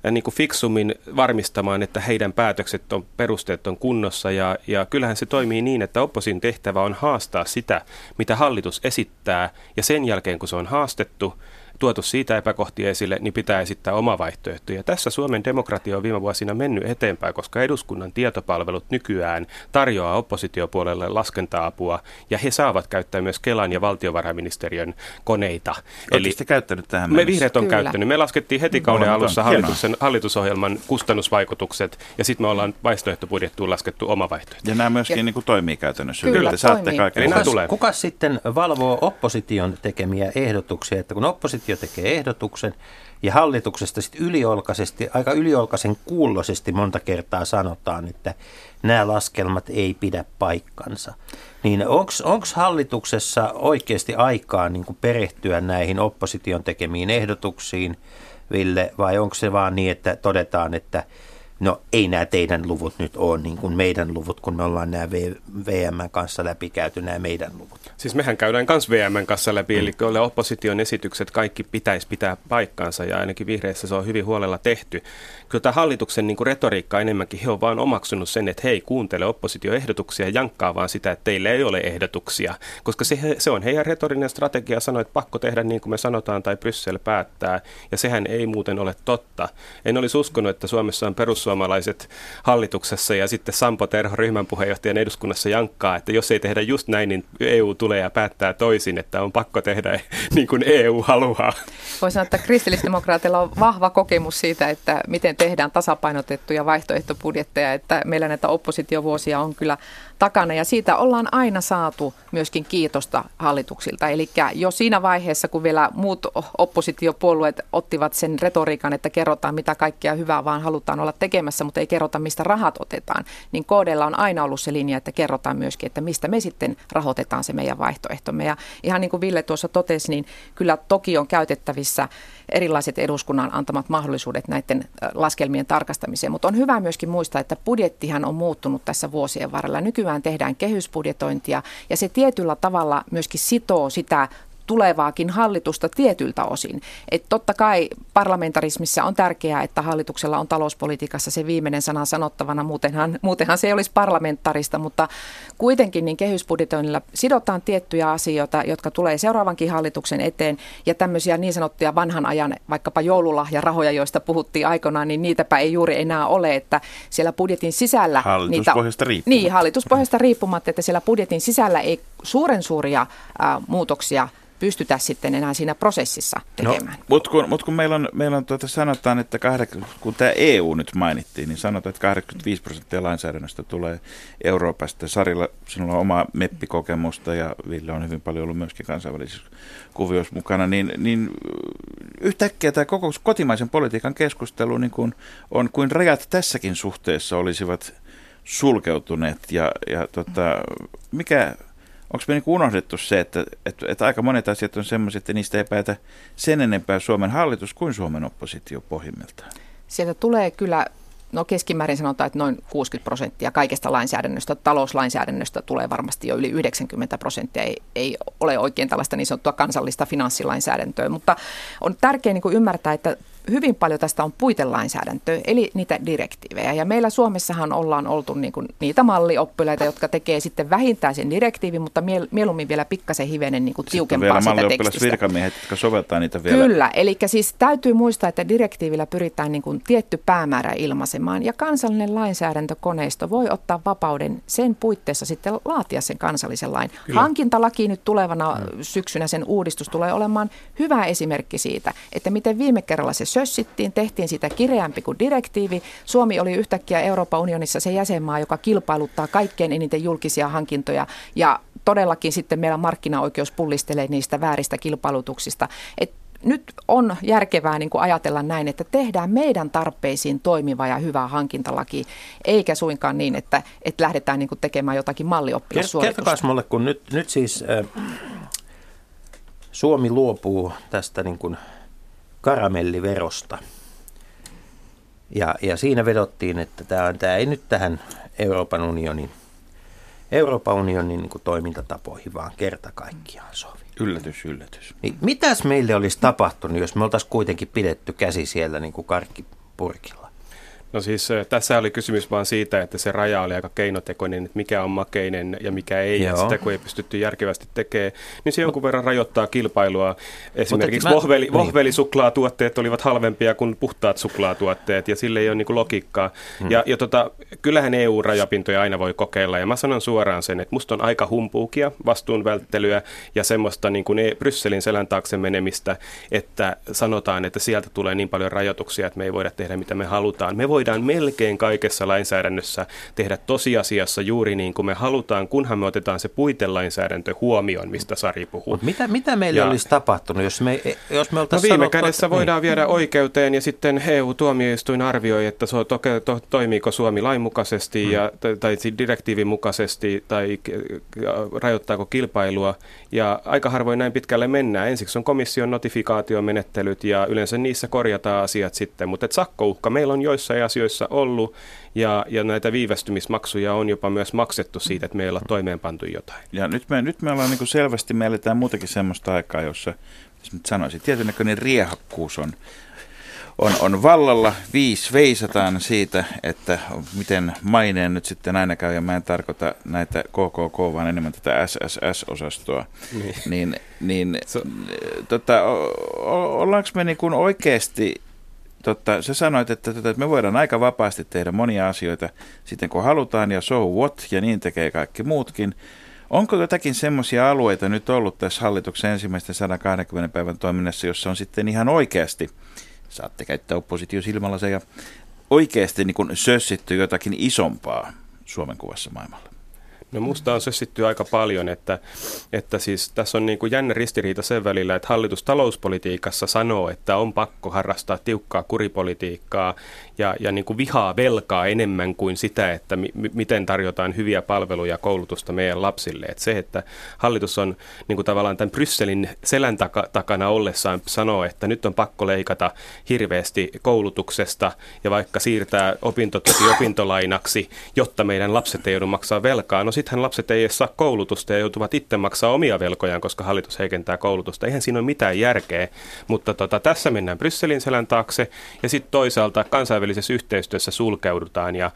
äh, niin kuin fiksummin varmistamaan, että heidän päätökset on, perusteet on kunnossa. Ja, ja kyllähän se toimii niin, että opposin tehtävä on haastaa sitä, mitä hallitus esittää, ja sen jälkeen kun se on haastettu, tuotu siitä epäkohtia esille, niin pitää esittää oma vaihtoehto. Ja tässä Suomen demokratia on viime vuosina mennyt eteenpäin, koska eduskunnan tietopalvelut nykyään tarjoaa oppositiopuolelle laskenta-apua, ja he saavat käyttää myös Kelan ja valtiovarainministeriön koneita. Eli käyttänyt tähän Me vihreät on Kyllä. käyttänyt. Me laskettiin heti kauden alussa hallituksen, hallitusohjelman kustannusvaikutukset, ja sitten me ollaan vaihtoehtobudjettuun laskettu oma vaihtoehto. Ja nämä myöskin ja, niin kuin toimii käytännössä. Kyllä, Kyllä saatte kaiken. Kuka, kuka sitten valvoo opposition tekemiä ehdotuksia, että kun oppositio oppositio tekee ehdotuksen ja hallituksesta sitten yliolkaisesti, aika yliolkaisen kuullosesti monta kertaa sanotaan, että nämä laskelmat ei pidä paikkansa. Niin onko hallituksessa oikeasti aikaa niin kuin perehtyä näihin opposition tekemiin ehdotuksiin, Ville, vai onko se vaan niin, että todetaan, että no ei nämä teidän luvut nyt ole niin kuin meidän luvut, kun me ollaan nämä VM kanssa läpikäyty nämä meidän luvut. Siis mehän käydään myös VM kanssa läpi, mm. eli kyllä opposition esitykset kaikki pitäisi pitää paikkaansa ja ainakin vihreissä se on hyvin huolella tehty. Kyllä tämä hallituksen niin kuin retoriikka enemmänkin, he on vaan omaksunut sen, että hei kuuntele oppositioehdotuksia, jankkaa vaan sitä, että teillä ei ole ehdotuksia, koska se, se on heidän retorinen strategia sanoa, että pakko tehdä niin kuin me sanotaan tai Bryssel päättää, ja sehän ei muuten ole totta. En olisi uskonut, että Suomessa on perussuomalaiset hallituksessa ja sitten Sampo Terho ryhmän puheenjohtajan eduskunnassa jankkaa, että jos ei tehdä just näin, niin EU tulee ja päättää toisin, että on pakko tehdä niin kuin EU haluaa. Voisi sanoa, että kristillisdemokraatilla on vahva kokemus siitä, että miten tehdään tasapainotettuja vaihtoehtobudjetteja, että meillä näitä oppositiovuosia on kyllä takana ja siitä ollaan aina saatu myöskin kiitosta hallituksilta. Eli jo siinä vaiheessa, kun vielä muut oppositiopuolueet ottivat sen retoriikan, että kerrotaan mitä kaikkea hyvää vaan halutaan olla tekemässä, mutta ei kerrota mistä rahat otetaan, niin koodella on aina ollut se linja, että kerrotaan myöskin, että mistä me sitten rahoitetaan se meidän vaihtoehtomme. Ja ihan niin kuin Ville tuossa totesi, niin kyllä toki on käytettävissä erilaiset eduskunnan antamat mahdollisuudet näiden laskelmien tarkastamiseen, mutta on hyvä myöskin muistaa, että budjettihan on muuttunut tässä vuosien varrella. Nykyään tehdään kehysbudjetointia ja se tietyllä tavalla myöskin sitoo sitä tulevaakin hallitusta tietyltä osin. Et totta kai parlamentarismissa on tärkeää, että hallituksella on talouspolitiikassa se viimeinen sana sanottavana, muutenhan, muutenhan se ei olisi parlamentarista, mutta kuitenkin niin kehysbudjetoinnilla sidotaan tiettyjä asioita, jotka tulee seuraavankin hallituksen eteen. Ja tämmöisiä niin sanottuja vanhan ajan vaikkapa joululahjarahoja, joista puhuttiin aikoinaan, niin niitäpä ei juuri enää ole, että siellä budjetin sisällä... Hallituspohjasta niitä, Niin, hallituspohjasta riippumatta, että siellä budjetin sisällä ei suuren suuria ää, muutoksia pystytä sitten enää siinä prosessissa No, tekemään. mutta kun, mut kun meillä on, meillä on tuota, sanotaan, että kahdek- kun tämä EU nyt mainittiin, niin sanotaan, että 85 prosenttia lainsäädännöstä tulee Euroopasta. Sarilla sinulla on oma meppikokemusta ja Ville on hyvin paljon ollut myöskin kansainvälisissä kuvioissa mukana, niin, niin yhtäkkiä tämä koko kotimaisen politiikan keskustelu niin kun on kuin rajat tässäkin suhteessa olisivat sulkeutuneet ja, ja tota, mikä, onko me niin unohdettu se, että, että, että aika monet asiat on semmoiset, että niistä ei päätä sen enempää Suomen hallitus kuin Suomen oppositio pohjimmiltaan? Sieltä tulee kyllä, no keskimäärin sanotaan, että noin 60 prosenttia kaikesta lainsäädännöstä, talouslainsäädännöstä tulee varmasti jo yli 90 prosenttia. Ei, ei ole oikein tällaista niin sanottua kansallista finanssilainsäädäntöä, mutta on tärkeää niin ymmärtää, että hyvin paljon tästä on puitelainsäädäntöä, eli niitä direktiivejä. Ja meillä Suomessahan ollaan oltu niin kuin niitä mallioppilaita, jotka tekee sitten vähintään sen direktiivin, mutta miel- mieluummin vielä pikkasen hivenen niin kuin tiukempaa vielä sitä mallioppilas tekstistä. virkamiehet, jotka soveltaa niitä vielä. Kyllä, eli siis täytyy muistaa, että direktiivillä pyritään niin kuin tietty päämäärä ilmaisemaan ja kansallinen lainsäädäntökoneisto voi ottaa vapauden sen puitteissa sitten laatia sen kansallisen lain. Kyllä. Hankintalaki nyt tulevana syksynä sen uudistus tulee olemaan hyvä esimerkki siitä, että miten viime kerralla se sössittiin, tehtiin sitä kireämpi kuin direktiivi. Suomi oli yhtäkkiä Euroopan unionissa se jäsenmaa, joka kilpailuttaa kaikkein eniten julkisia hankintoja ja todellakin sitten meillä markkinaoikeus pullistelee niistä vääristä kilpailutuksista. Et nyt on järkevää niin kuin ajatella näin, että tehdään meidän tarpeisiin toimiva ja hyvä hankintalaki, eikä suinkaan niin, että, että lähdetään niin kuin tekemään jotakin mallioppilassuoritusta. Kertokaa mulle, kun nyt, nyt siis äh, Suomi luopuu tästä niin kuin karamelliverosta. Ja, ja siinä vedottiin, että tämä, tämä ei nyt tähän Euroopan unionin, Euroopan unionin niin toimintatapoihin vaan kerta kaikkiaan sovi. Yllätys, yllätys. Niin mitäs meille olisi tapahtunut, jos me oltaisiin kuitenkin pidetty käsi siellä niin kuin karkkipurkilla? No siis tässä oli kysymys vaan siitä, että se raja oli aika keinotekoinen, että mikä on makeinen ja mikä ei. Joo. sitä kun ei pystytty järkevästi tekemään, niin se jonkun verran rajoittaa kilpailua. Esimerkiksi mä- vohveli, niin. vohvelisuklaatuotteet olivat halvempia kuin puhtaat suklaatuotteet ja sille ei ole niin kuin logiikkaa. Hmm. Ja, ja tota, kyllähän EU-rajapintoja aina voi kokeilla ja mä sanon suoraan sen, että musta on aika humpuukia, vastuun välttelyä ja semmoista niin kuin Brysselin selän taakse menemistä, että sanotaan, että sieltä tulee niin paljon rajoituksia, että me ei voida tehdä mitä me halutaan. Me voidaan melkein kaikessa lainsäädännössä tehdä tosiasiassa juuri niin kuin me halutaan, kunhan me otetaan se puitelainsäädäntö huomioon, mistä Sari puhuu. Mutta mitä, mitä meille Ja- olisi tapahtunut, jos me, jos me No oltaisiin viime sanottu, kädessä että- voidaan viedä oikeuteen ja sitten EU-tuomioistuin arvioi, että se toke, to, toimiiko Suomi lainmukaisesti Hmm. ja, tai, tai direktiivin mukaisesti tai rajoittaako kilpailua. Ja aika harvoin näin pitkälle mennään. Ensiksi on komission notifikaatiomenettelyt ja yleensä niissä korjataan asiat sitten. Mutta sakkouhka meillä on joissain asioissa ollut ja, ja näitä viivästymismaksuja on jopa myös maksettu siitä, että meillä on toimeenpantu jotain. Ja nyt me, nyt me ollaan niin selvästi, me eletään muutenkin semmoista aikaa, jossa, jos nyt sanoisin, tietynäköinen riehakkuus on, on, on vallalla. Viisi veisataan siitä, että miten maineen nyt sitten aina käy, ja mä en tarkoita näitä KKK, vaan enemmän tätä SSS-osastoa. Niin. Niin, niin Se- tota, o- o- ollaanko me niin kuin oikeasti Totta, sä sanoit, että, tota, että me voidaan aika vapaasti tehdä monia asioita sitten kun halutaan ja so what, ja niin tekee kaikki muutkin. Onko jotakin semmoisia alueita nyt ollut tässä hallituksen ensimmäisten 120 päivän toiminnassa, jossa on sitten ihan oikeasti, saatte käyttää oppositiosilmälaseja, oikeasti niin kuin sössitty jotakin isompaa Suomen kuvassa maailmalla? No musta on sössitty aika paljon, että, että siis tässä on niin kuin jännä ristiriita sen välillä, että hallitus talouspolitiikassa sanoo, että on pakko harrastaa tiukkaa kuripolitiikkaa ja, ja niin kuin vihaa velkaa enemmän kuin sitä, että mi, mi- miten tarjotaan hyviä palveluja ja koulutusta meidän lapsille. Että se, että hallitus on niin kuin tavallaan tämän Brysselin selän taka, takana ollessaan sanoo, että nyt on pakko leikata hirveästi koulutuksesta ja vaikka siirtää opintotuki opintolainaksi, jotta meidän lapset ei joudu maksaa velkaa. No sittenhän lapset ei edes saa koulutusta ja joutuvat itse maksaa omia velkojaan, koska hallitus heikentää koulutusta. Eihän siinä ole mitään järkeä, mutta tota, tässä mennään Brysselin selän taakse ja sitten toisaalta kansainvälisessä yhteistyössä sulkeudutaan. Ja,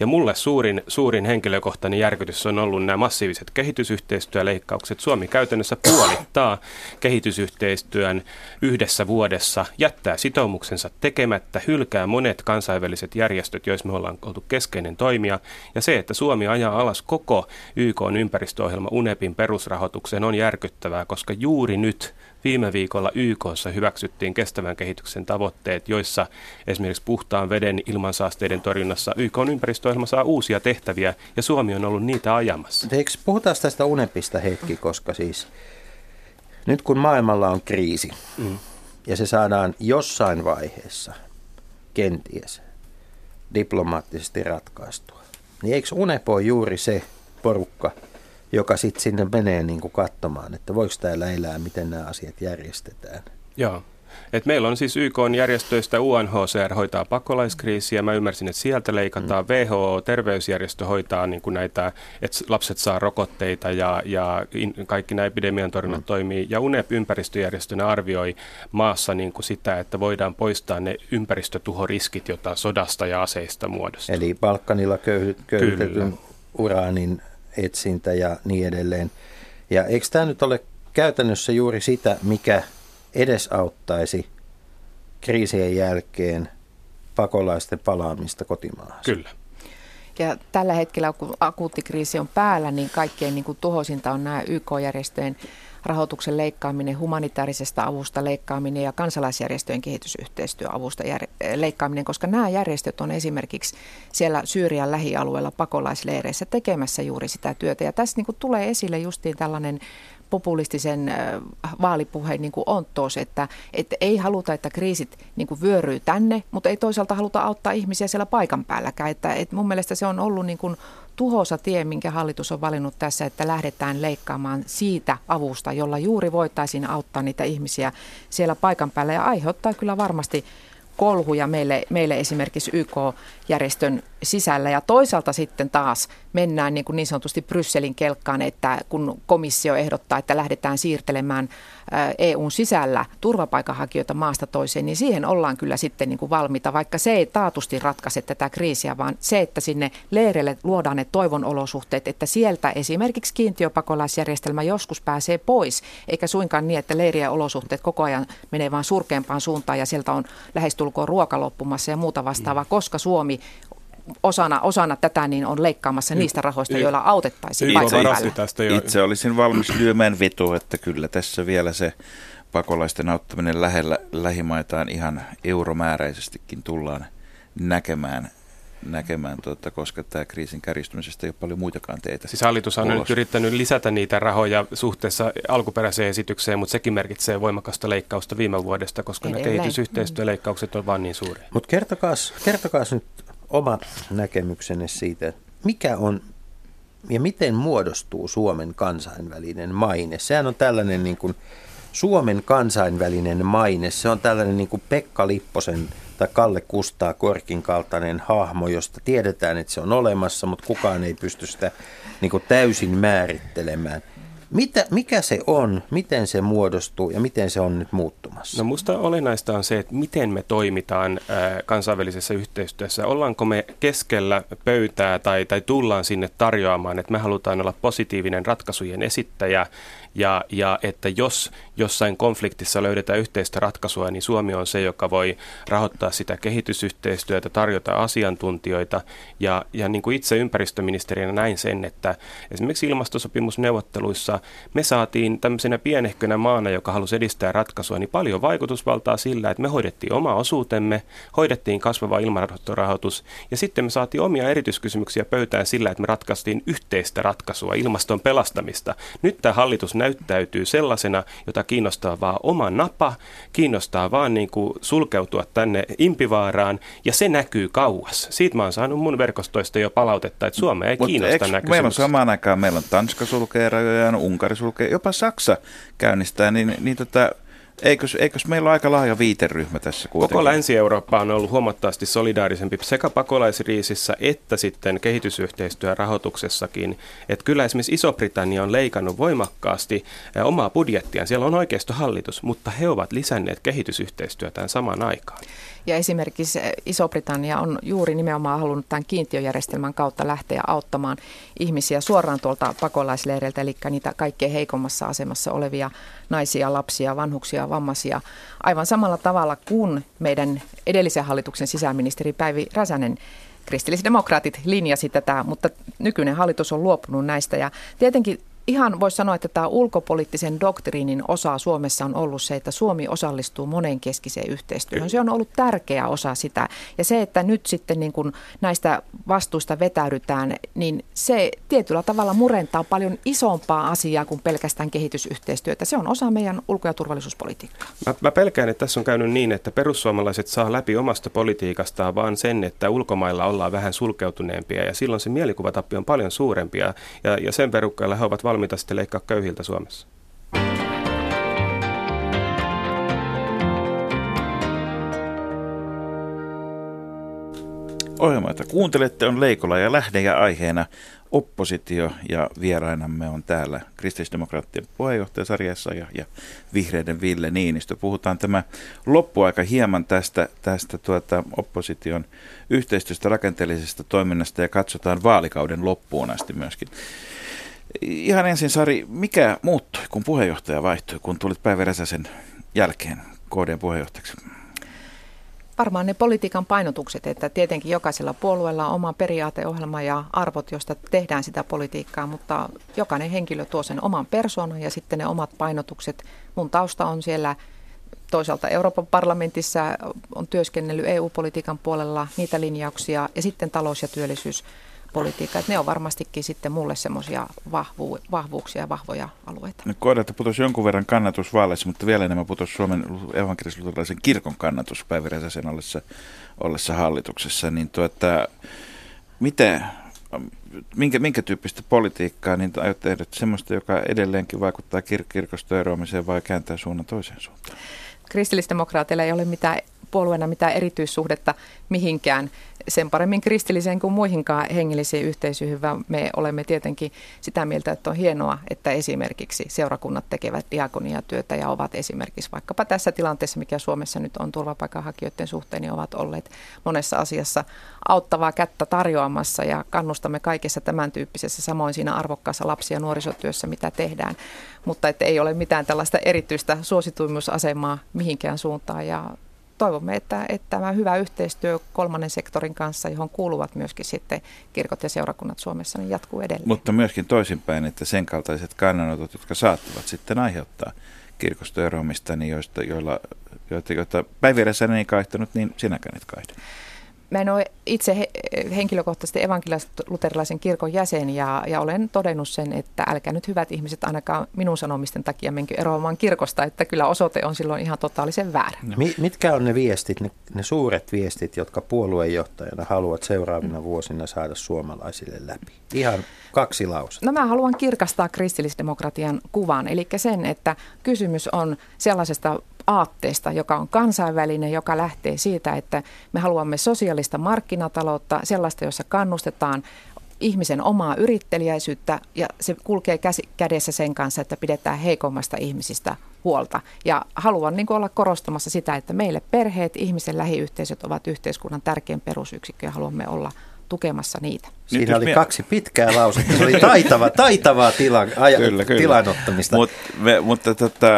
ja mulle suurin, suurin henkilökohtainen järkytys on ollut nämä massiiviset kehitysyhteistyöleikkaukset. Suomi käytännössä puolittaa kehitysyhteistyön yhdessä vuodessa, jättää sitoumuksensa tekemättä, hylkää monet kansainväliset järjestöt, joissa me ollaan oltu keskeinen toimija. Ja se, että Suomi ajaa alas koko YK on ympäristöohjelma UNEPin perusrahoitukseen on järkyttävää, koska juuri nyt viime viikolla YKssa hyväksyttiin kestävän kehityksen tavoitteet, joissa esimerkiksi puhtaan veden ilmansaasteiden torjunnassa YK on ympäristöohjelma saa uusia tehtäviä ja Suomi on ollut niitä ajamassa. Eikö puhutaan tästä UNEPista hetki, koska siis nyt kun maailmalla on kriisi mm. ja se saadaan jossain vaiheessa kenties diplomaattisesti ratkaistua, niin eikö UNEP ole juuri se porukka, joka sitten sinne menee niin kuin katsomaan, että voiko täällä elää, miten nämä asiat järjestetään? Joo. Et meillä on siis YK-järjestöistä UNHCR hoitaa pakolaiskriisiä. Mä ymmärsin, että sieltä leikataan. Mm. WHO, terveysjärjestö, hoitaa niin kuin näitä, että lapset saa rokotteita ja, ja kaikki nämä epidemian torjunnat mm. toimii. Ja UNEP ympäristöjärjestönä arvioi maassa niin kuin sitä, että voidaan poistaa ne ympäristötuhoriskit, joita sodasta ja aseista muodostuu. Eli Balkanilla köyhy- köyhytetyn uraanin etsintä ja niin edelleen. Ja eikö tämä nyt ole käytännössä juuri sitä, mikä edesauttaisi kriisien jälkeen pakolaisten palaamista kotimaahan? Kyllä. Ja tällä hetkellä, kun akuutti kriisi on päällä, niin kaikkein niin kuin tuhoisinta on nämä YK-järjestöjen rahoituksen leikkaaminen, humanitaarisesta avusta leikkaaminen ja kansalaisjärjestöjen kehitysyhteistyöavusta leikkaaminen, koska nämä järjestöt on esimerkiksi siellä Syyrian lähialueella pakolaisleireissä tekemässä juuri sitä työtä. Ja tässä niin tulee esille justiin tällainen populistisen vaalipuheen niin kuin onttous, että, että ei haluta, että kriisit niin kuin vyöryy tänne, mutta ei toisaalta haluta auttaa ihmisiä siellä paikan päälläkään. Että, että mun mielestä se on ollut niin kuin tuhoisa tie, minkä hallitus on valinnut tässä, että lähdetään leikkaamaan siitä avusta, jolla juuri voitaisiin auttaa niitä ihmisiä siellä paikan päällä. Ja aiheuttaa kyllä varmasti kolhuja meille, meille esimerkiksi YK-järjestön sisällä. Ja toisaalta sitten taas mennään niin, kuin niin sanotusti Brysselin kelkkaan, että kun komissio ehdottaa, että lähdetään siirtelemään EUn sisällä turvapaikanhakijoita maasta toiseen, niin siihen ollaan kyllä sitten niin kuin valmiita, vaikka se ei taatusti ratkaise tätä kriisiä, vaan se, että sinne leireille luodaan ne toivon olosuhteet, että sieltä esimerkiksi kiintiöpakolaisjärjestelmä joskus pääsee pois, eikä suinkaan niin, että leirien olosuhteet koko ajan menee vaan surkeampaan suuntaan ja sieltä on lähestulkoon ruoka loppumassa ja muuta vastaavaa, mm. koska Suomi osana, osana tätä niin on leikkaamassa y- niistä rahoista, y- joilla autettaisiin itse, itse, itse olisin valmis lyömään vetoa, että kyllä tässä vielä se pakolaisten auttaminen lähellä lähimaitaan ihan euromääräisestikin tullaan näkemään näkemään, tuota, koska tämä kriisin kärjistymisestä ei ole paljon muitakaan teitä. Siis hallitus on nyt yrittänyt lisätä niitä rahoja suhteessa alkuperäiseen esitykseen, mutta sekin merkitsee voimakasta leikkausta viime vuodesta, koska Edelleen. ne kehitysyhteistyöleikkaukset on vain niin suuria. Mutta kertokaas, kertokaas nyt oma näkemyksenne siitä, mikä on ja miten muodostuu Suomen kansainvälinen maine. Sehän on tällainen niin kuin Suomen kansainvälinen maine. Se on tällainen niin kuin Pekka Lipposen tai Kalle Kustaa Korkin kaltainen hahmo, josta tiedetään, että se on olemassa, mutta kukaan ei pysty sitä niin kuin täysin määrittelemään. Mitä, mikä se on, miten se muodostuu ja miten se on nyt muuttumassa? No musta olennaista on se, että miten me toimitaan ää, kansainvälisessä yhteistyössä. Ollaanko me keskellä pöytää tai, tai tullaan sinne tarjoamaan, että me halutaan olla positiivinen ratkaisujen esittäjä ja, ja että jos jossain konfliktissa löydetään yhteistä ratkaisua, niin Suomi on se, joka voi rahoittaa sitä kehitysyhteistyötä, tarjota asiantuntijoita. Ja, ja niin kuin itse ympäristöministerinä näin sen, että esimerkiksi ilmastosopimusneuvotteluissa me saatiin tämmöisenä pienehkönä maana, joka halusi edistää ratkaisua, niin paljon vaikutusvaltaa sillä, että me hoidettiin oma osuutemme, hoidettiin kasvava ilmastorahoitus ja sitten me saatiin omia erityiskysymyksiä pöytään sillä, että me ratkaistiin yhteistä ratkaisua, ilmaston pelastamista. Nyt tämä hallitus näyttäytyy sellaisena, jota kiinnostaa vaan oma napa, kiinnostaa vaan niin kuin sulkeutua tänne impivaaraan ja se näkyy kauas. Siitä mä oon saanut mun verkostoista jo palautetta, että Suomea ei Mut kiinnosta nämä Meillä on samaan aikaan, meillä on Tanska sulkee rajojaan, Unkari sulkee, jopa Saksa käynnistää, niin, niin tota, Eikös, eikös meillä ole aika laaja viiteryhmä tässä kuitenkin? Koko Länsi-Eurooppa on ollut huomattavasti solidaarisempi sekä pakolaisriisissä että sitten kehitysyhteistyörahoituksessakin. Että kyllä esimerkiksi Iso-Britannia on leikannut voimakkaasti omaa budjettiaan. Siellä on oikeistohallitus, mutta he ovat lisänneet kehitysyhteistyötään samaan aikaan. Ja esimerkiksi Iso-Britannia on juuri nimenomaan halunnut tämän kiintiöjärjestelmän kautta lähteä auttamaan ihmisiä suoraan tuolta pakolaisleireiltä, eli niitä kaikkein heikommassa asemassa olevia naisia, lapsia, vanhuksia, vammaisia. Aivan samalla tavalla kuin meidän edellisen hallituksen sisäministeri Päivi Räsänen kristillisdemokraatit linjasi tätä, mutta nykyinen hallitus on luopunut näistä ja tietenkin ihan voisi sanoa, että tämä ulkopoliittisen doktriinin osa Suomessa on ollut se, että Suomi osallistuu monenkeskiseen yhteistyöhön. Se on ollut tärkeä osa sitä. Ja se, että nyt sitten niin kuin näistä vastuista vetäydytään, niin se tietyllä tavalla murentaa paljon isompaa asiaa kuin pelkästään kehitysyhteistyötä. Se on osa meidän ulko- ja turvallisuuspolitiikkaa. Mä, mä pelkään, että tässä on käynyt niin, että perussuomalaiset saa läpi omasta politiikastaan vaan sen, että ulkomailla ollaan vähän sulkeutuneempia ja silloin se mielikuvatappi on paljon suurempia ja, ja sen perukkailla he ovat valmiita valmiita sitten leikkaa köyhiltä Suomessa? Ohjelma, jota kuuntelette, on Leikola ja Lähde ja aiheena oppositio ja vierainamme on täällä kristillisdemokraattien puheenjohtaja ja, ja vihreiden Ville Niinistö. Puhutaan tämä loppuaika hieman tästä, tästä tuota opposition yhteistyöstä, rakenteellisesta toiminnasta ja katsotaan vaalikauden loppuun asti myöskin. Ihan ensin Sari, mikä muuttui, kun puheenjohtaja vaihtui, kun tulit Päivi Räsäsen jälkeen KDn puheenjohtajaksi? Varmaan ne politiikan painotukset, että tietenkin jokaisella puolueella on oma periaateohjelma ja arvot, joista tehdään sitä politiikkaa, mutta jokainen henkilö tuo sen oman persoonan ja sitten ne omat painotukset. Mun tausta on siellä toisaalta Euroopan parlamentissa, on työskennellyt EU-politiikan puolella niitä linjauksia ja sitten talous- ja työllisyys politiikka. Että ne on varmastikin sitten mulle semmoisia vahvu, vahvuuksia ja vahvoja alueita. No, kohdalta putosi jonkun verran kannatus vaaleissa, mutta vielä enemmän putosi Suomen evankelisluterilaisen kirkon kannatus Päivi Räsäsen ollessa, ollessa hallituksessa. Niin tuota, miten, minkä, minkä tyyppistä politiikkaa niin aiot tehdä? Semmoista, joka edelleenkin vaikuttaa kir- kirkosta eroamiseen vai kääntää suunnan toiseen suuntaan? Kristillisdemokraateilla ei ole mitään puolueena mitään erityissuhdetta mihinkään sen paremmin kristilliseen kuin muihinkaan hengellisiin yhteisöihin, vaan me olemme tietenkin sitä mieltä, että on hienoa, että esimerkiksi seurakunnat tekevät diakoniatyötä ja ovat esimerkiksi vaikkapa tässä tilanteessa, mikä Suomessa nyt on turvapaikanhakijoiden suhteen, niin ovat olleet monessa asiassa auttavaa kättä tarjoamassa ja kannustamme kaikessa tämän tyyppisessä, samoin siinä arvokkaassa lapsi- ja nuorisotyössä, mitä tehdään. Mutta että ei ole mitään tällaista erityistä suosituimmuusasemaa mihinkään suuntaan ja toivomme, että, että tämä hyvä yhteistyö kolmannen sektorin kanssa, johon kuuluvat myöskin sitten kirkot ja seurakunnat Suomessa, niin jatkuu edelleen. Mutta myöskin toisinpäin, että sen kaltaiset kannanotot, jotka saattavat sitten aiheuttaa kirkosta eroamista, niin joista, joilla, joita, joita Päivi ei kaihtanut, niin sinäkään et kaihda. Mä en ole itse he, henkilökohtaisesti evankelis-luterilaisen kirkon jäsen ja, ja olen todennut sen, että älkää nyt hyvät ihmiset ainakaan minun sanomisten takia menkö eroamaan kirkosta, että kyllä osoite on silloin ihan totaalisen väärä. No. Mitkä on ne viestit, ne, ne suuret viestit, jotka puoluejohtajana haluat seuraavina vuosina saada suomalaisille läpi? Ihan kaksi lausetta. No mä haluan kirkastaa kristillisdemokratian kuvan, eli sen, että kysymys on sellaisesta aatteesta, joka on kansainvälinen, joka lähtee siitä, että me haluamme sosiaalista markkinataloutta, sellaista, jossa kannustetaan ihmisen omaa yrittelijäisyyttä ja se kulkee käsi, kädessä sen kanssa, että pidetään heikommasta ihmisistä huolta. Ja haluan niin olla korostamassa sitä, että meille perheet, ihmisen lähiyhteisöt ovat yhteiskunnan tärkein perusyksikkö ja haluamme olla tukemassa niitä. Siinä Nyt oli me... kaksi pitkää lausetta. Se oli taitava, taitavaa tilan, aja, kyllä, kyllä. tilanottamista. Mut, me, mutta tota,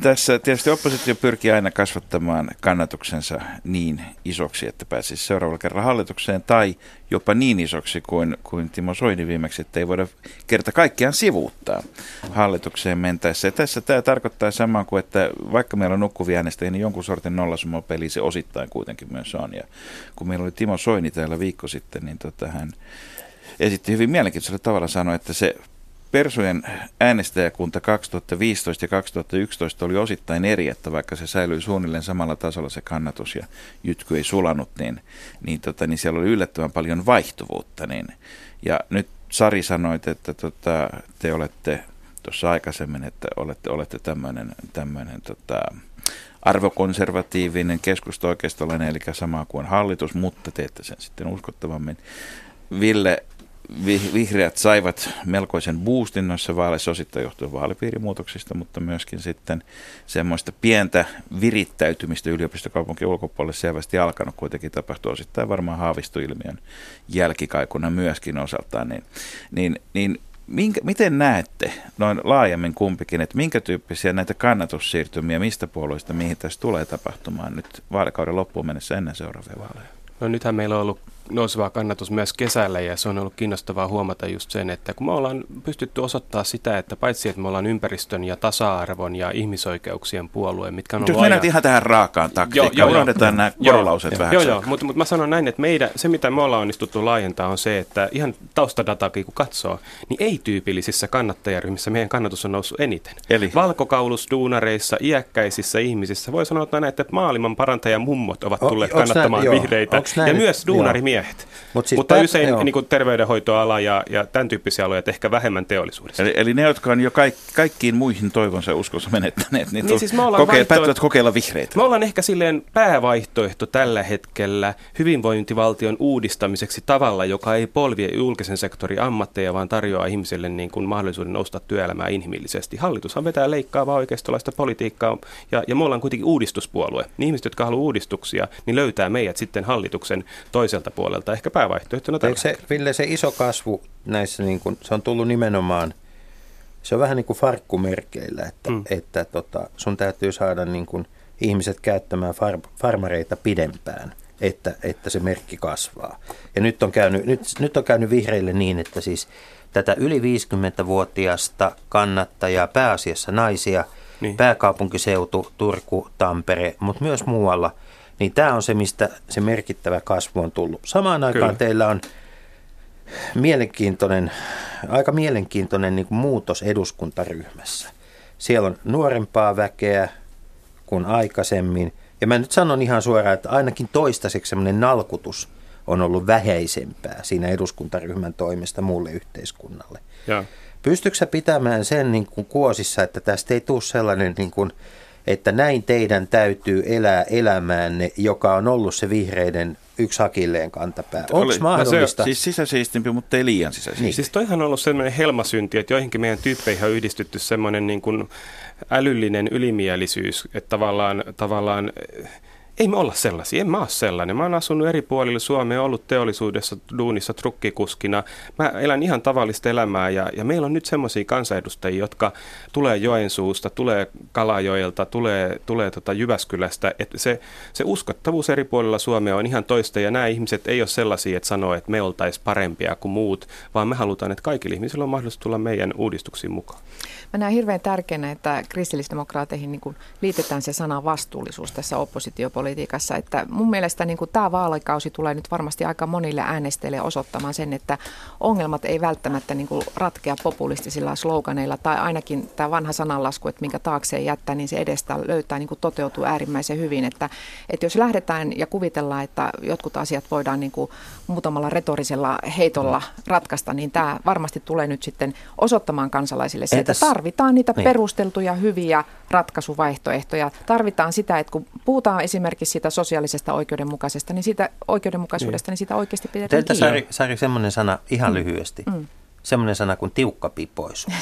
tässä tietysti oppositio pyrkii aina kasvattamaan kannatuksensa niin isoksi, että pääsisi seuraavalla kerralla hallitukseen, tai jopa niin isoksi kuin, kuin Timo Soini viimeksi, että ei voida kerta kaikkiaan sivuuttaa hallitukseen mentäessä. Ja tässä tämä tarkoittaa samaa kuin, että vaikka meillä on nukkuvia äänestäjiä, niin jonkun sortin nollasumapeli se osittain kuitenkin myös on. Ja kun meillä oli Timo Soini täällä viikko sitten, niin tota, hän esitti hyvin mielenkiintoisella tavalla sanoa, että se Persujen äänestäjäkunta 2015 ja 2011 oli osittain eri, että vaikka se säilyi suunnilleen samalla tasolla se kannatus ja jytky ei sulanut, niin, niin, tota, niin siellä oli yllättävän paljon vaihtuvuutta. Niin, ja nyt Sari sanoi, että tota, te olette tuossa aikaisemmin, että olette, olette tämmöinen, tota, arvokonservatiivinen keskusta-oikeistolainen, eli sama kuin hallitus, mutta teette sen sitten uskottavammin. Ville vihreät saivat melkoisen boostin noissa vaaleissa osittain johtuen vaalipiirimuutoksista, mutta myöskin sitten semmoista pientä virittäytymistä yliopistokaupunkien ulkopuolelle selvästi alkanut kuitenkin tapahtuu osittain varmaan haavistoilmiön jälkikaikuna myöskin osaltaan. Niin, niin, niin minkä, miten näette noin laajemmin kumpikin, että minkä tyyppisiä näitä kannatussiirtymiä, mistä puolueista, mihin tässä tulee tapahtumaan nyt vaalikauden loppuun mennessä ennen seuraavia vaaleja? No nythän meillä on ollut nouseva kannatus myös kesällä ja se on ollut kiinnostavaa huomata just sen, että kun me ollaan pystytty osoittaa sitä, että paitsi että me ollaan ympäristön ja tasa-arvon ja ihmisoikeuksien puolue, mitkä on Nyt ollut mennään ajan- ihan tähän raakaan taktiikkaan, unohdetaan nämä korolauset vähän. Joo, joo, mutta, mutta mä sanon näin, että meidän, se mitä me ollaan onnistuttu laajentaa on se, että ihan taustadatakin kun katsoo, niin ei-tyypillisissä kannattajaryhmissä meidän kannatus on noussut eniten. Eli? Valkokaulusduunareissa, iäkkäisissä ihmisissä, voi sanoa näin, että maailman parantaja mummot ovat O- tulleet onks kannattamaan näin? Joo. vihreitä ja nyt? myös duunarimiehet. Mut siis mutta tää- usein joo. niin kuin terveydenhoitoala ja, ja tämän tyyppisiä aloja, ehkä vähemmän teollisuudessa. Eli, eli ne, jotka on jo kaik, kaikkiin muihin toivonsa ja uskonsa menettäneet, niin, Niin siis me ollaan vaihtoehto- päättävät kokeilla vihreitä. Me ollaan ehkä silleen päävaihtoehto tällä hetkellä hyvinvointivaltion uudistamiseksi tavalla, joka ei polvie julkisen sektorin ammatteja, vaan tarjoaa ihmiselle niin kuin mahdollisuuden nousta työelämään inhimillisesti. Hallitushan vetää leikkaavaa oikeistolaista politiikkaa ja, ja me ollaan kuitenkin uudistuspuolue. Niin ihmiset, jotka haluaa uudistuksia, niin löytää meidät sitten hallituksen toiselta puolelta ehkä päävaihtoehtona tällä se, Ville, se iso kasvu näissä, niin kuin, se on tullut nimenomaan, se on vähän niin kuin farkkumerkeillä, että, Mm. että tota, sun täytyy saada niin kuin ihmiset käyttämään far, farmareita pidempään, että, että se merkki kasvaa. Ja nyt on, käynyt, nyt, nyt on käynyt vihreille niin, että siis tätä yli 50-vuotiasta kannattajaa, pääasiassa naisia, niin. pääkaupunkiseutu, Turku, Tampere, mutta myös muualla, niin tämä on se, mistä se merkittävä kasvu on tullut. Samaan aikaan Kyllä. teillä on mielenkiintoinen, aika mielenkiintoinen niin kuin muutos eduskuntaryhmässä. Siellä on nuorempaa väkeä kuin aikaisemmin. Ja mä nyt sanon ihan suoraan, että ainakin toistaiseksi semmoinen nalkutus on ollut vähäisempää siinä eduskuntaryhmän toimesta muulle yhteiskunnalle. Ja. Pystytkö sä pitämään sen niin kuin kuosissa, että tästä ei tule sellainen, niin kuin, että näin teidän täytyy elää elämäänne, joka on ollut se vihreiden yksi hakilleen kantapää? Oli- Onko no se- mahdollista? Siis sisäsiistimpi, mutta ei liian sisäsiistimpi. Niin. Siis toihan on ollut sellainen helmasynti, että joihinkin meidän tyyppeihin on yhdistetty semmoinen niin kuin älyllinen ylimielisyys, että tavallaan, tavallaan ei me olla sellaisia, en mä ole sellainen. Mä oon asunut eri puolilla Suomea, ollut teollisuudessa, duunissa, trukkikuskina. Mä elän ihan tavallista elämää ja, ja meillä on nyt semmoisia kansanedustajia, jotka tulee Joensuusta, tulee Kalajoelta, tulee, tulee tota Jyväskylästä. Että se, se uskottavuus eri puolilla Suomea on ihan toista ja nämä ihmiset ei ole sellaisia, että sanoo, että me oltaisiin parempia kuin muut, vaan me halutaan, että kaikilla ihmisillä on mahdollisuus tulla meidän uudistuksiin mukaan. Mä näen hirveän tärkeänä, että kristillisdemokraateihin niin liitetään se sana vastuullisuus tässä oppositiopolitiikassa. Että mun mielestä niin kuin tämä vaalikausi tulee nyt varmasti aika monille äänestäjille osoittamaan sen, että ongelmat ei välttämättä niin kuin ratkea populistisilla sloganeilla tai ainakin tämä vanha sananlasku, että minkä taakseen jättää, niin se edestä löytää niin kuin toteutuu äärimmäisen hyvin. Että, että jos lähdetään ja kuvitellaan, että jotkut asiat voidaan niin kuin muutamalla retorisella heitolla ratkaista, niin tämä varmasti tulee nyt sitten osoittamaan kansalaisille se, että tarvitaan niitä Niin. perusteltuja hyviä ratkaisuvaihtoehtoja. Tarvitaan sitä, että kun puhutaan esimerkiksi siitä sosiaalisesta oikeudenmukaisesta, niin siitä oikeudenmukaisuudesta, niin sitä oikeasti pidetään Teiltä. Sari, Sari semmoinen sana ihan lyhyesti. Mm. Semmoinen sana kuin tiukkapipoisuus.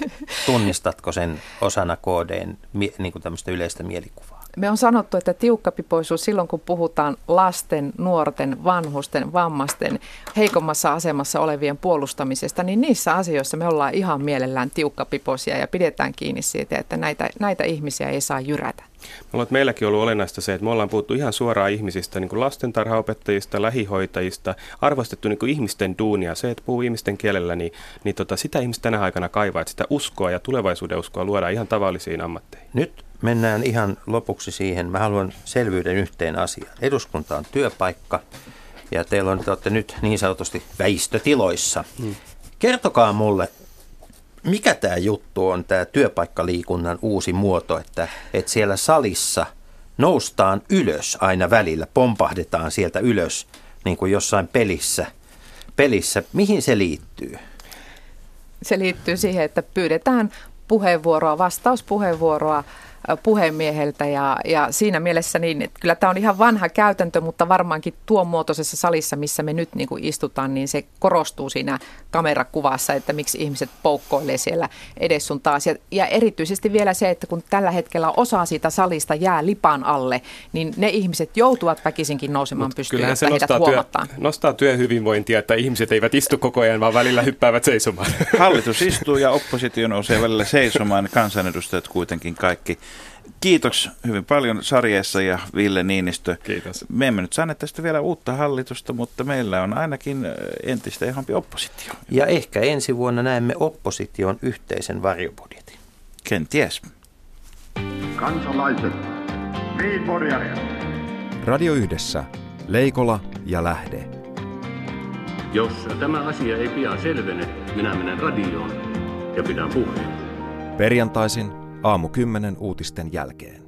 Tunnistatko sen osana KDn niin kuin tämmöistä yleistä mielikuvaa? Me on sanottu, että tiukkapipoisuus silloin, kun puhutaan lasten, nuorten, vanhusten, vammaisten, heikommassa asemassa olevien puolustamisesta, niin niissä asioissa me ollaan ihan mielellään tiukkapipoisia ja pidetään kiinni siitä, että näitä, näitä ihmisiä ei saa jyrätä. Mä luulen, että meilläkin on ollut olennaista se, että me ollaan puhuttu ihan suoraan ihmisistä, niin kuin lastentarhaopettajista, lähihoitajista, arvostettu niin kuin ihmisten duunia. Se, että puhuu ihmisten kielellä, niin, niin tota, sitä ihmistä tänä aikana kaivaa, että sitä uskoa ja tulevaisuuden uskoa luodaan ihan tavallisiin ammatteihin. Nyt mennään ihan lopuksi siihen. Mä haluan selvyyden yhteen asiaan. Eduskunta on työpaikka ja teillä on, te olette nyt niin sanotusti väistötiloissa. Hmm. Kertokaa mulle, mikä tämä juttu on, tämä työpaikkaliikunnan uusi muoto, että, että siellä salissa noustaan ylös aina välillä, pompahdetaan sieltä ylös, niin kuin jossain pelissä. pelissä. Mihin se liittyy? Se liittyy siihen, että pyydetään puheenvuoroa, vastauspuheenvuoroa puhemieheltä ja, ja siinä mielessä niin, että kyllä tämä on ihan vanha käytäntö, mutta varmaankin tuon muotoisessa salissa, missä me nyt niin kuin istutaan, niin se korostuu siinä kamerakuvassa, että miksi ihmiset poukkoilee siellä edes sun taas. Ja, ja erityisesti vielä se, että kun tällä hetkellä osa siitä salista jää lipan alle, niin ne ihmiset joutuvat väkisinkin nousemaan pystyyn, Kyllähän se nostaa, työ, huomataan. nostaa työhyvinvointia, että ihmiset eivät istu koko ajan, vaan välillä hyppäävät seisomaan. Hallitus istuu ja oppositio nousee välillä seisomaan, kansanedustajat kuitenkin kaikki Kiitos hyvin paljon sarjeessa ja Ville Niinistö. Kiitos. Me emme nyt saaneet tästä vielä uutta hallitusta, mutta meillä on ainakin entistä ihompi oppositio. Ja ehkä ensi vuonna näemme opposition yhteisen varjobudjetin. Kenties. Kansalaiset, Radio Yhdessä, Leikola ja Lähde. Jos tämä asia ei pian selvene, minä menen radioon ja pidän puheen. Perjantaisin aamu 10 uutisten jälkeen.